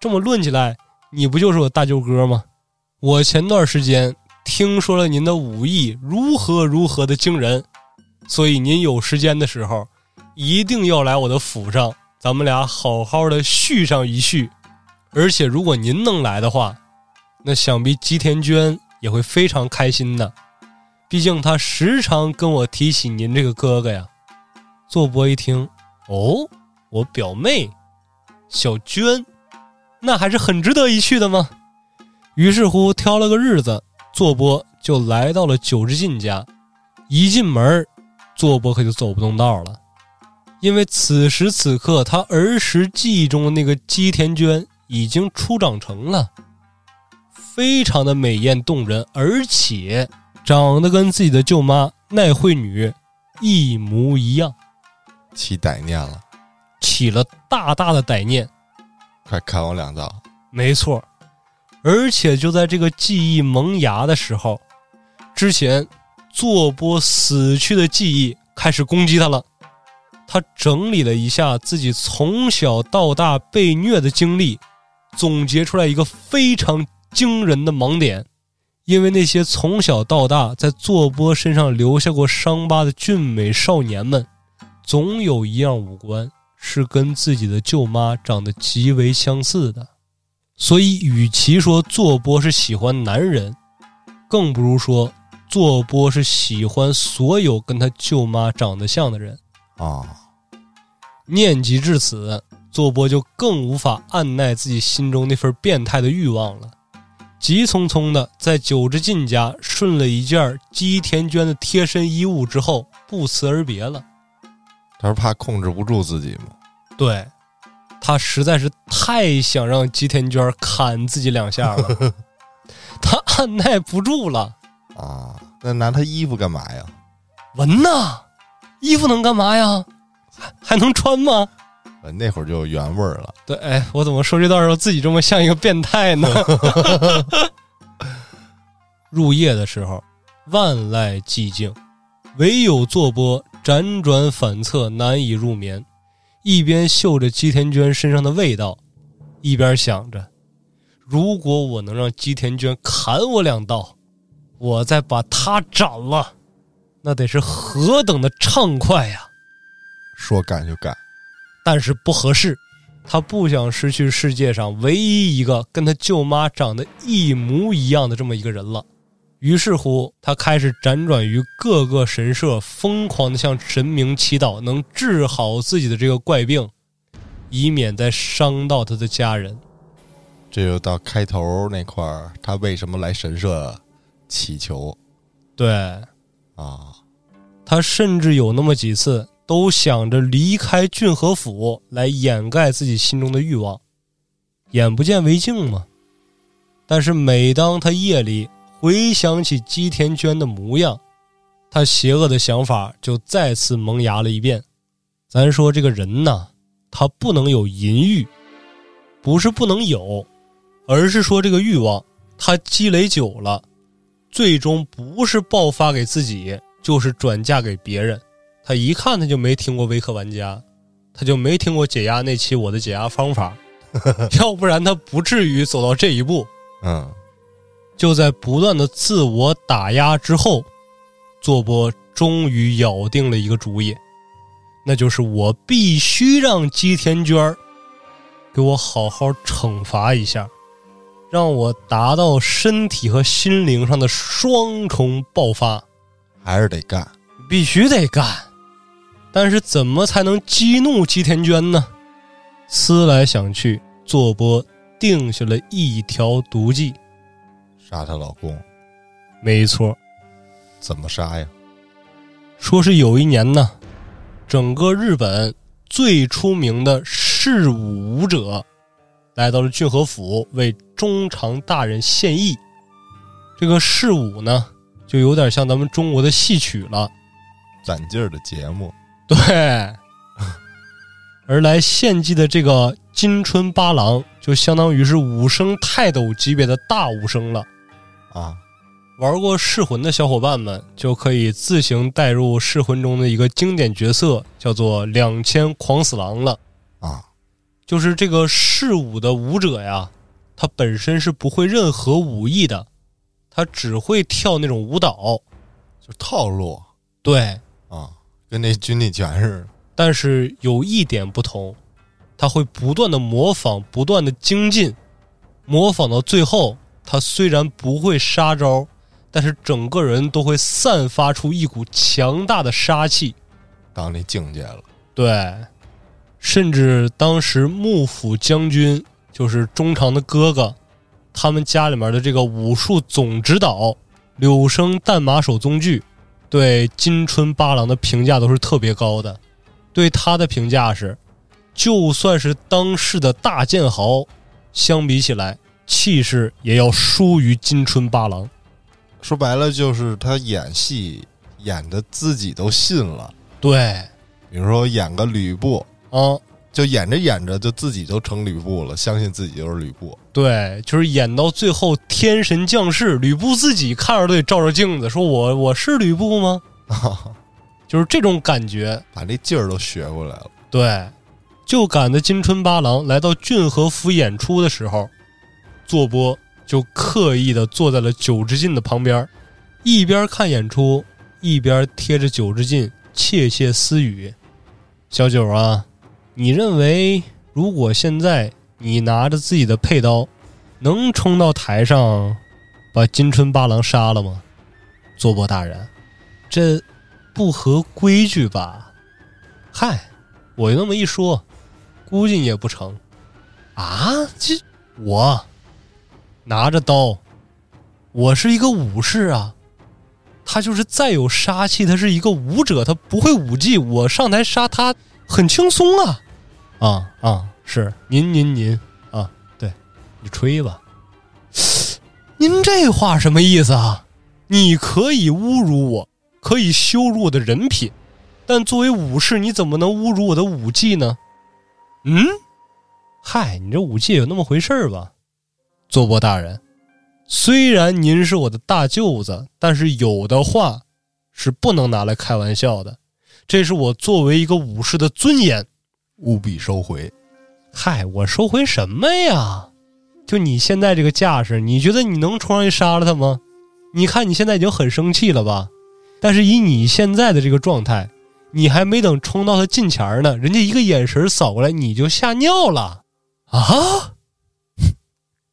这么论起来。你不就是我大舅哥吗？我前段时间听说了您的武艺如何如何的惊人，所以您有时间的时候一定要来我的府上，咱们俩好好的叙上一叙。而且如果您能来的话，那想必吉田娟也会非常开心的，毕竟他时常跟我提起您这个哥哥呀。坐波一听，哦，我表妹小娟。那还是很值得一去的吗？于是乎，挑了个日子，坐波就来到了九之进家。一进门，坐波可就走不动道了，因为此时此刻，他儿时记忆中的那个姬田娟已经初长成了，非常的美艳动人，而且长得跟自己的舅妈奈惠女一模一样，起歹念了，起了大大的歹念。快砍我两刀！没错，而且就在这个记忆萌芽的时候，之前坐波死去的记忆开始攻击他了。他整理了一下自己从小到大被虐的经历，总结出来一个非常惊人的盲点。因为那些从小到大在坐波身上留下过伤疤的俊美少年们，总有一样五官。是跟自己的舅妈长得极为相似的，所以与其说坐波是喜欢男人，更不如说坐波是喜欢所有跟他舅妈长得像的人啊。念及至此，坐波就更无法按耐自己心中那份变态的欲望了，急匆匆的在九之进家顺了一件姬田娟的贴身衣物之后，不辞而别了。他是怕控制不住自己吗？对，他实在是太想让姬田娟砍自己两下了，他按耐不住了啊！那拿他衣服干嘛呀？闻呐，衣服能干嘛呀？还还能穿吗？那会儿就有原味儿了。对，哎，我怎么说这段时候自己这么像一个变态呢？入夜的时候，万籁寂静，唯有坐波。辗转反侧，难以入眠，一边嗅着姬田娟身上的味道，一边想着：如果我能让姬田娟砍我两刀，我再把她斩了，那得是何等的畅快呀！说干就干，但是不合适，他不想失去世界上唯一一个跟他舅妈长得一模一样的这么一个人了。于是乎，他开始辗转于各个神社，疯狂的向神明祈祷，能治好自己的这个怪病，以免再伤到他的家人。这就到开头那块儿，他为什么来神社祈求？对，啊，他甚至有那么几次都想着离开郡和府，来掩盖自己心中的欲望，眼不见为净嘛。但是每当他夜里，回想起姬田娟的模样，他邪恶的想法就再次萌芽了一遍。咱说这个人呐，他不能有淫欲，不是不能有，而是说这个欲望他积累久了，最终不是爆发给自己，就是转嫁给别人。他一看他就没听过微客玩家，他就没听过解压那期我的解压方法，要不然他不至于走到这一步。嗯。就在不断的自我打压之后，坐波终于咬定了一个主意，那就是我必须让姬田娟儿给我好好惩罚一下，让我达到身体和心灵上的双重爆发，还是得干。必须得干。但是怎么才能激怒吉田娟呢？思来想去，坐波定下了一条毒计。杀她老公没错，怎么杀呀？说是有一年呢，整个日本最出名的士武武者来到了郡和府，为中常大人献艺。这个士武呢，就有点像咱们中国的戏曲了。攒劲儿的节目，对，而来献祭的这个金春八郎，就相当于是武生泰斗级别的大武生了。啊，玩过《噬魂》的小伙伴们就可以自行带入《噬魂》中的一个经典角色，叫做两千狂死狼了。啊，就是这个嗜武的武者呀，他本身是不会任何武艺的，他只会跳那种舞蹈。就套路对，啊，跟那军力拳似的。但是有一点不同，他会不断的模仿，不断的精进，模仿到最后，他虽然不会杀招，但是整个人都会散发出一股强大的杀气。到那境界了。对，甚至当时幕府将军就是中常的哥哥，他们家里面的这个武术总指导柳生弹马守宗具，对金春八郎的评价都是特别高的。对他的评价是，就算是当世的大剑豪，相比起来，气势也要输于金春八郎。说白了就是他演戏演的自己都信了。对，比如说演个吕布，啊，就演着演着就自己都成吕布了，相信自己就是吕布。对，就是演到最后天神降世，吕布自己看着都得照着镜子，说我我是吕布吗？就是这种感觉。把这劲儿都学过来了。对，就赶在金春八郎来到郡和府演出的时候，坐播就刻意的坐在了九之进的旁边，一边看演出，一边贴着九之进窃窃私语：“小九啊，你认为如果现在你拿着自己的佩刀，能冲到台上把金春八郎杀了吗？”坐波大人，这不合规矩吧？嗨，我那么一说，估计也不成。啊，这我拿着刀，我是一个武士啊。他就是再有杀气，他是一个武者，他不会武技，我上台杀他很轻松啊。啊啊，是您您您啊，对，你吹吧。您这话什么意思啊？你可以侮辱我，可以羞辱我的人品，但作为武士，你怎么能侮辱我的武技呢？嗯，嗨，你这武技有那么回事儿吧？佐伯大人，虽然您是我的大舅子，但是有的话是不能拿来开玩笑的，这是我作为一个武士的尊严。务必收回。嗨，我收回什么呀？就你现在这个架势，你觉得你能冲上去杀了他吗？你看你现在已经很生气了吧？但是以你现在的这个状态，你还没等冲到他近前儿呢，人家一个眼神扫过来，你就吓尿了啊！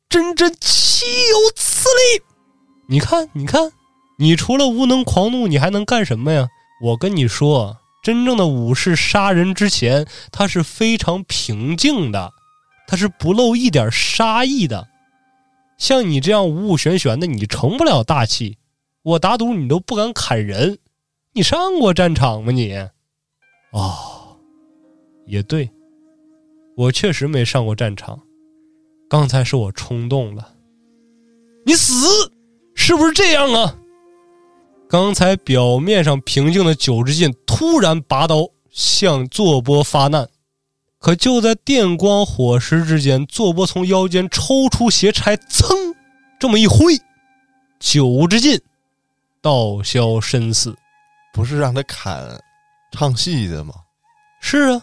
真真岂有此理！你看，你看，你除了无能狂怒，你还能干什么呀？我跟你说，真正的武士杀人之前，他是非常平静的，他是不露一点杀意的。像你这样五五玄玄的，你成不了大器。我打赌你都不敢砍人。你上过战场吗你？哦，也对，我确实没上过战场。刚才是我冲动了。你死，是不是这样啊？刚才表面上平静的九之进突然拔刀向坐波发难，可就在电光火石之间，坐波从腰间抽出斜钗，噌，这么一挥，九之进道消身死。不是让他砍唱戏的吗？是啊，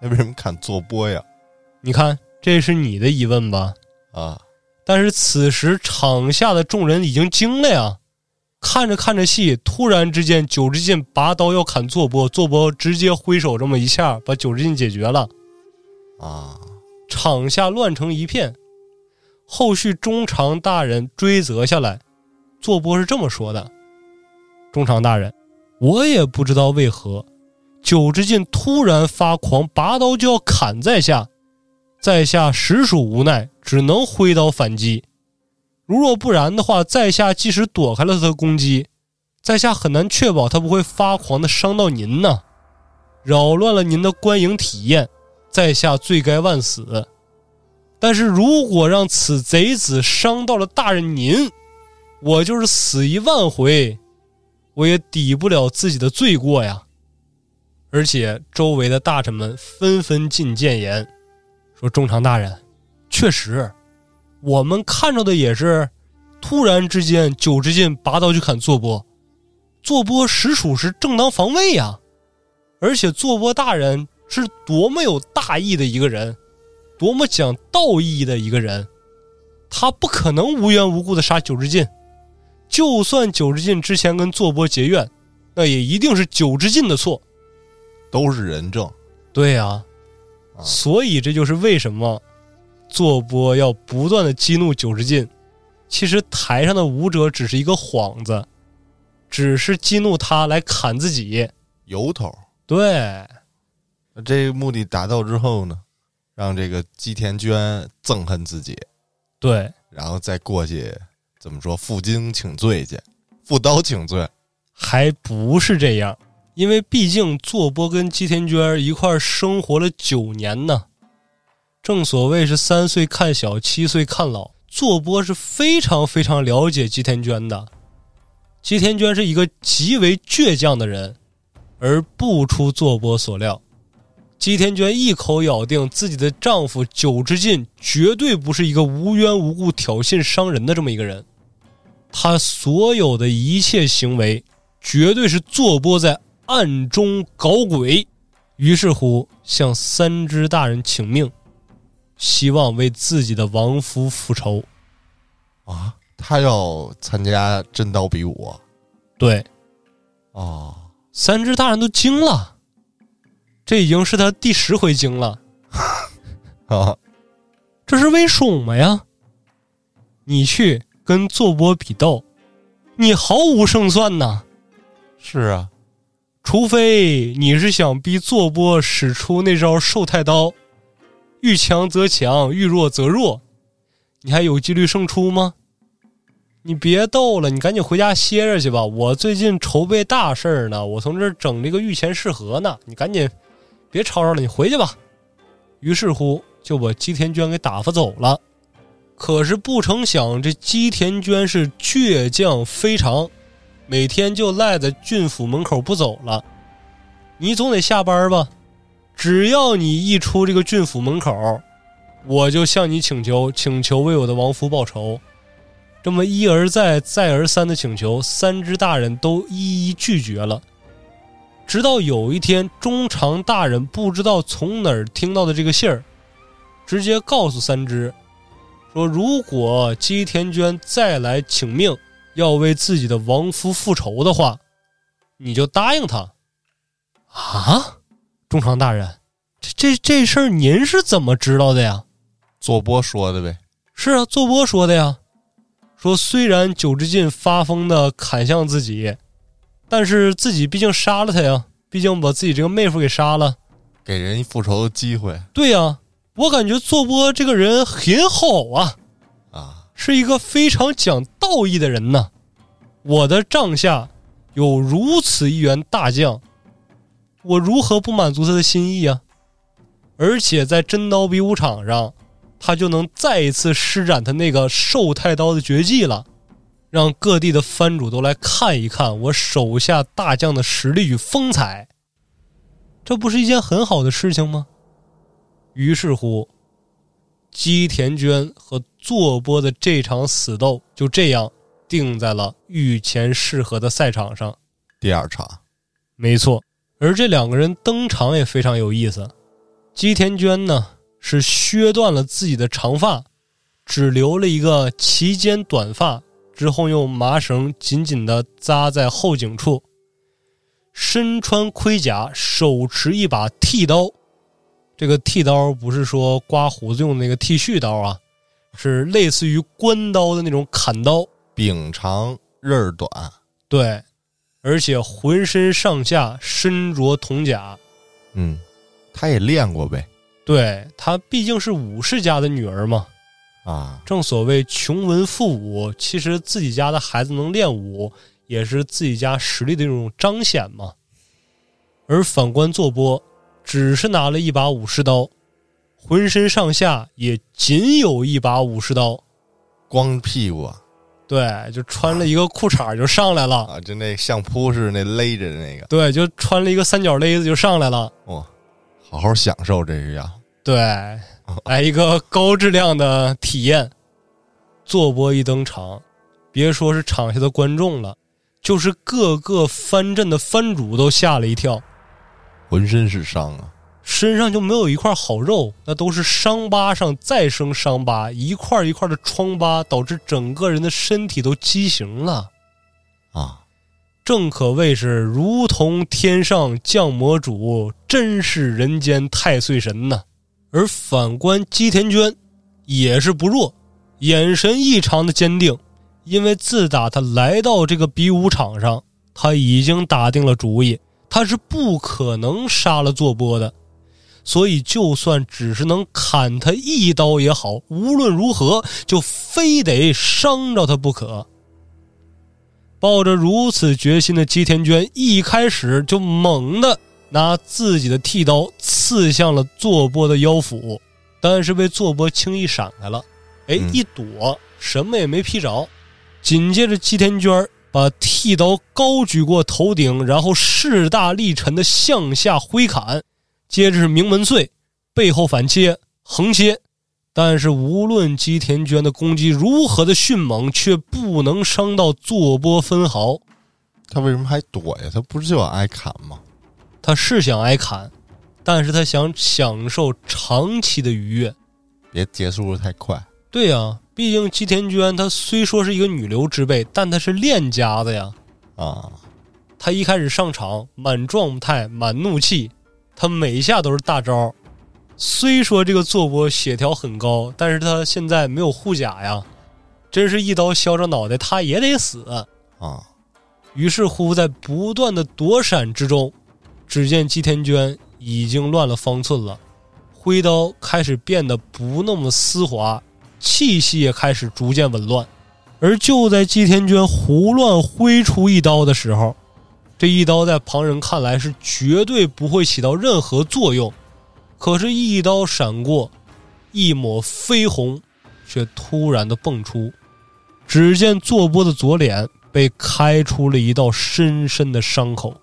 那为什么砍坐波呀？你看，这是你的疑问吧？啊，但是此时场下的众人已经惊了呀，看着看着戏，突然之间九之进拔刀要砍坐波，坐波直接挥手这么一下把九之进解决了，啊，场下乱成一片。后续中长大人追责下来，坐波是这么说的：“中长大人，我也不知道为何，九之进突然发狂，拔刀就要砍在下，在下实属无奈，只能挥刀反击。如若不然的话，在下即使躲开了他的攻击，在下很难确保他不会发狂的伤到您呢，扰乱了您的观影体验，在下罪该万死。但是如果让此贼子伤到了大人您，我就是死一万回，我也抵不了自己的罪过呀。而且周围的大臣们纷纷进谏言，说中常大人，确实，我们看着的也是，突然之间九之进拔刀去砍坐波，坐波实属是正当防卫呀。而且坐波大人是多么有大义的一个人，多么讲道义的一个人，他不可能无缘无故的杀九之进。就算九之进之前跟坐波结怨，那也一定是九之进的错。都是人证。对呀、啊所以这就是为什么坐波要不断的激怒九十进。其实台上的舞者只是一个幌子，只是激怒他来砍自己。由头。对，这个目的达到之后呢，让这个姬田娟憎恨自己，对，然后再过去怎么说负荆请罪去，负刀请罪。还不是这样，因为毕竟坐波跟姬田娟一块生活了九年呢。正所谓是三岁看小，七岁看老。坐波是非常非常了解姬田娟的。姬田娟是一个极为倔强的人，而不出坐波所料，姬田娟一口咬定自己的丈夫久之进绝对不是一个无缘无故挑衅伤人的这么一个人。他所有的一切行为，绝对是坐波在暗中搞鬼。于是乎，向三只大人请命，希望为自己的亡夫复仇。啊，他要参加真刀比武啊对，哦，三只大人都惊了，这已经是他第十回惊了。啊，这是为什么呀？你去跟坐波比斗，你毫无胜算呐。是啊，除非你是想逼坐波使出那招寿太刀，遇强则强，遇弱则弱，你还有几率胜出吗？你别逗了，你赶紧回家歇着去吧。我最近筹备大事儿呢，我从这儿整这个御前试合呢，你赶紧别吵吵了，你回去吧。于是乎，就把姬田娟给打发走了。可是不成想，这姬田娟是倔强非常，每天就赖在郡府门口不走了。你总得下班吧？只要你一出这个郡府门口，我就向你请求，请求为我的亡夫报仇。这么一而再、再而三的请求，三只大人都一一拒绝了。直到有一天，中长大人不知道从哪儿听到的这个信儿，直接告诉三只说：“如果姬田娟再来请命，要为自己的亡夫复仇的话，你就答应他。”啊，中长大人，这这这事儿您是怎么知道的呀？坐波说的呗。是啊，坐波说的呀。说虽然九之进发疯的砍向自己，但是自己毕竟杀了他呀，毕竟把自己这个妹夫给杀了。给人一复仇的机会对呀，我感觉坐波这个人很好啊，啊！是一个非常讲道义的人呐。我的帐下有如此一员大将，我如何不满足他的心意啊？而且在真刀比武场上，他就能再一次施展他那个寿太刀的绝技了，让各地的藩主都来看一看我手下大将的实力与风采，这不是一件很好的事情吗？于是乎，姬田娟和坐波的这场死斗就这样定在了御前适合的赛场上。第二场没错，而这两个人登场也非常有意思。姬田娟呢是削断了自己的长发，只留了一个齐肩短发，之后用麻绳紧紧的扎在后颈处。身穿盔甲，手持一把剃刀。这个剃刀不是说刮胡子用的那个剃须刀啊，是类似于关刀的那种砍刀。柄长刃儿短，对，而且浑身上下身着铜甲。嗯，他也练过呗。对他毕竟是武士家的女儿嘛。啊，正所谓穷文富武，其实自己家的孩子能练武，也是自己家实力的一种彰显嘛。而反观坐波，只是拿了一把武士刀，浑身上下也仅有一把武士刀，光屁股啊，对，就穿了一个裤衩就上来了，啊就那相扑似的那勒着的那个，对，就穿了一个三角勒子就上来了，哇，好好享受这是要。对，来一个高质量的体验。坐播一登场，别说是场下的观众了，就是各个藩镇的藩主都吓了一跳，浑身是伤啊！身上就没有一块好肉，那都是伤疤上再生伤疤，一块一块的疮疤，导致整个人的身体都畸形了。啊，正可谓是如同天上降魔主，真是人间太岁神呐。而反观姬田娟，也是不弱，眼神异常的坚定，因为自打他来到这个比武场上，他已经打定了主意，他是不可能杀了坐波的，所以就算只是能砍他一刀也好，无论如何就非得伤着他不可。抱着如此决心的姬田娟，一开始就猛地拿自己的剃刀刺向了坐波的腰腹，但是被坐波轻易闪开了。哎，嗯一躲，什么也没劈着。紧接着，姬田娟把剃刀高举过头顶，然后势大力沉的向下挥砍，接着是名门碎，背后反切、横切。但是无论姬田娟的攻击如何的迅猛，却不能伤到坐波分毫。他为什么还躲呀？他不是就想挨砍吗？他是想挨砍，但是他想享受长期的愉悦。别结束的太快对呀、毕竟姬田娟她虽说是一个女流之辈，但她是练家子呀。啊！她一开始上场满状态、满怒气，她每一下都是大招。虽说这个坐波血条很高，但是他现在没有护甲呀，真是一刀削着脑袋他也得死。啊，于是乎，在不断的躲闪之中，只见姬天娟已经乱了方寸了，挥刀开始变得不那么丝滑，气息也开始逐渐紊乱。而就在姬天娟胡乱挥出一刀的时候，这一刀在旁人看来是绝对不会起到任何作用，可是，一刀闪过，一抹绯红却突然的迸出，只见坐波的左脸被开出了一道深深的伤口，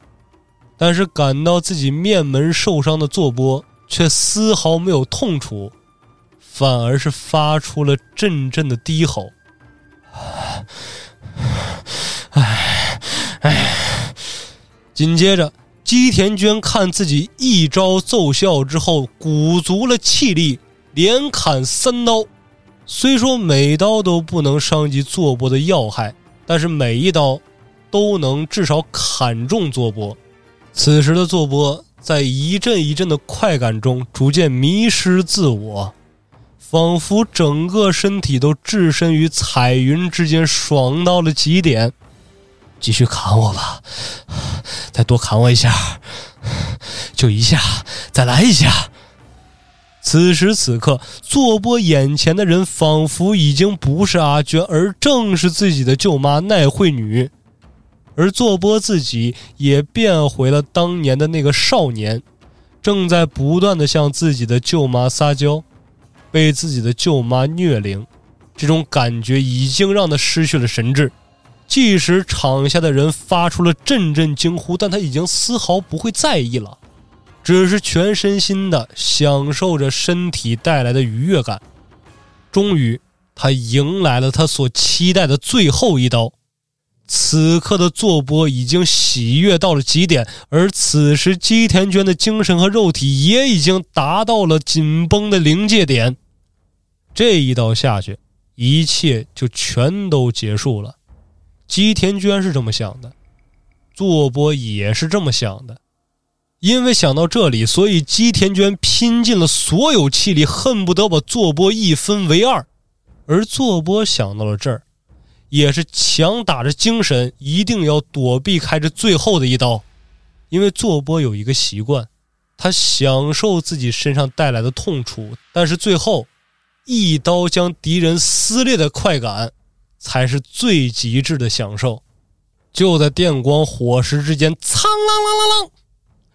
但是感到自己面门受伤的坐波却丝毫没有痛楚，反而是发出了阵阵的低吼。唉。紧接着，姬田娟看自己一招奏效之后，鼓足了气力，连砍三刀。虽说每刀都不能伤及坐波的要害，但是每一刀都能至少砍中坐波。此时的坐波在一阵一阵的快感中逐渐迷失自我，仿佛整个身体都置身于彩云之间，爽到了极点。继续砍我吧，再多砍我一下，就一下，再来一下。此时此刻，坐波眼前的人仿佛已经不是阿娟，而正是自己的舅妈奈惠女，而坐波自己也变回了当年的那个少年，正在不断的向自己的舅妈撒娇，被自己的舅妈虐凌，这种感觉已经让他失去了神智。即使场下的人发出了阵阵惊呼，但他已经丝毫不会在意了，只是全身心的享受着身体带来的愉悦感。终于，他迎来了他所期待的最后一刀。此刻的坐波已经喜悦到了极点，而此时姬田娟的精神和肉体也已经达到了紧绷的临界点。这一刀下去，一切就全都结束了。姬田娟是这么想的，坐波也是这么想的。因为想到这里，所以姬田娟拼尽了所有气力，恨不得把坐波一分为二。而坐波想到了这儿，也是强打着精神，一定要躲避开这最后的一刀。因为坐波有一个习惯，他享受自己身上带来的痛楚，但是最后一刀将敌人撕裂的快感，才是最极致的享受。就在电光火石之间，苍啷啷啷啷。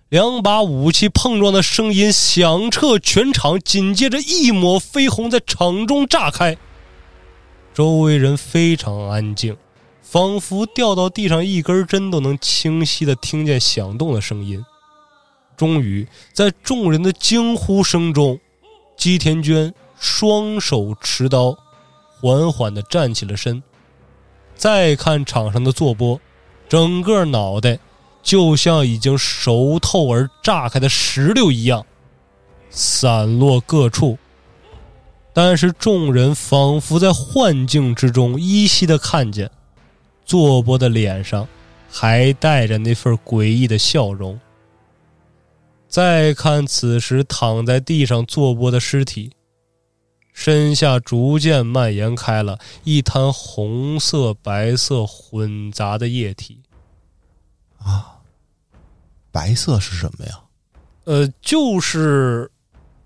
两把武器碰撞的声音响彻全场，紧接着一抹绯红在场中炸开。周围人非常安静，仿佛掉到地上一根针都能清晰的听见响动的声音。终于，在众人的惊呼声中，姬田娟双手持刀，缓缓的站起了身。再看场上的坐波，整个脑袋。就像已经熟透而炸开的石榴一样，散落各处。但是众人仿佛在幻境之中依稀的看见，坐波的脸上还带着那份诡异的笑容。再看此时躺在地上坐波的尸体，身下逐渐蔓延开了一滩红色、白色混杂的液体。啊！白色是什么呀？呃，就是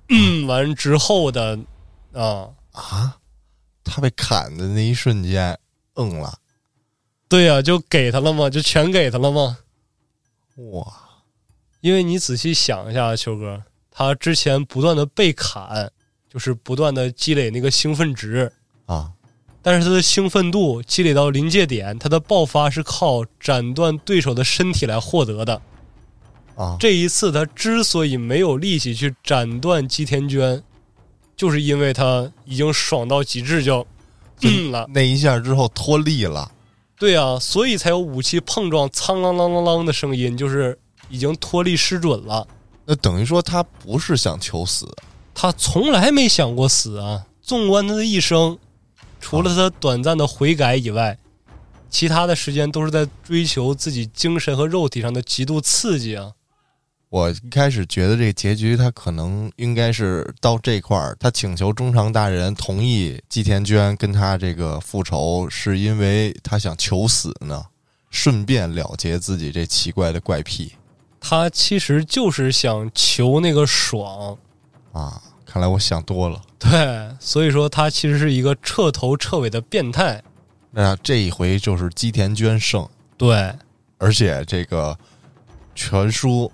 嗯完之后的啊啊，他被砍的那一瞬间，嗯了，对呀，就给他了吗？就全给他了吗？哇！因为你仔细想一下，秋哥，他之前不断的被砍，就是不断的积累那个兴奋值啊，但是他的兴奋度积累到临界点，他的爆发是靠斩断对手的身体来获得的。啊这一次他之所以没有力气去斩断姬田娟，就是因为他已经爽到极致，就嗯了。那一下之后脱力了，对啊，所以才有武器碰撞“苍啷啷啷啷”的声音，就是已经脱力失准了。那等于说他不是想求死，他从来没想过死啊！纵观他的一生，除了他短暂的悔改以外，其他的时间都是在追求自己精神和肉体上的极度刺激啊。我一开始觉得这个结局，他可能应该是到这块儿，他请求中长大人同意季田娟跟他这个复仇，是因为他想求死呢，顺便了结自己这奇怪的怪癖。他其实就是想求那个爽啊！看来我想多了。对，所以说他其实是一个彻头彻尾的变态。那这一回就是基田娟胜。对，而且这个全书。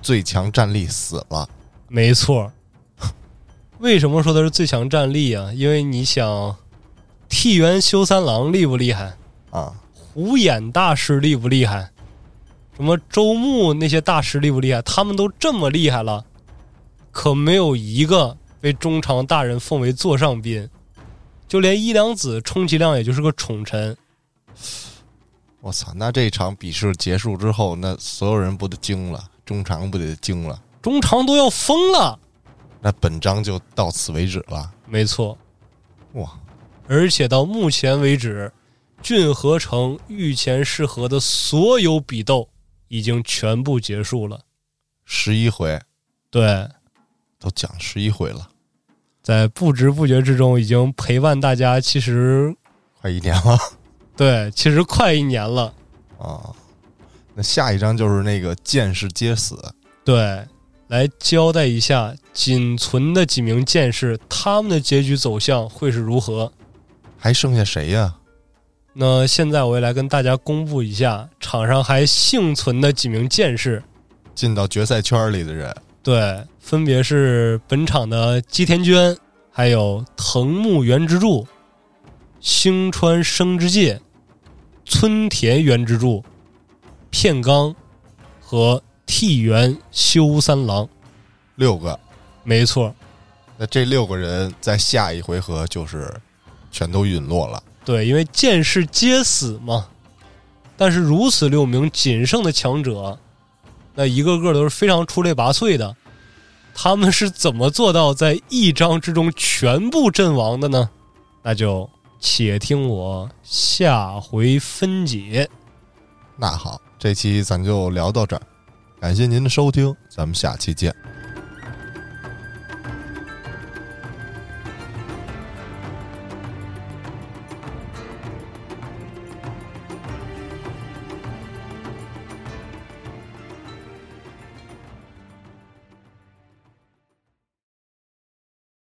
最强战力死了，没错。为什么说他是最强战力啊？因为你想，替元修三郎厉不厉害啊？虎眼大师厉不厉害？什么周牧那些大师厉不厉害？他们都这么厉害了，可没有一个被中常大人奉为座上宾，就连伊良子充其量也就是个宠臣。我操！那这场比试结束之后，那所有人不得惊了？中常不得惊了，中常都要疯了。那本章就到此为止了。没错，哇！而且到目前为止，郡河城御前适合的所有比斗已经全部结束了。十一回，对，都讲十一回了，在不知不觉之中，已经陪伴大家，其实快一年了。对，其实快一年了啊。那下一章就是那个剑士皆死，对，来交代一下仅存的几名剑士，他们的结局走向会是如何？还剩下谁呀？那现在我也来跟大家公布一下场上还幸存的几名剑士，进到决赛圈里的人，对，分别是本场的姬田娟，还有藤木原之助、星川生之介、村田原之助。片冈和替元修三郎，六个，没错。那这六个人在下一回合就是全都陨落了。对，因为剑士皆死嘛。但是如此六名仅剩的强者，那一个个都是非常出类拔萃的。他们是怎么做到在一章之中全部阵亡的呢？那就且听我下回分解。那好，这期咱就聊到这儿，感谢您的收听，咱们下期见。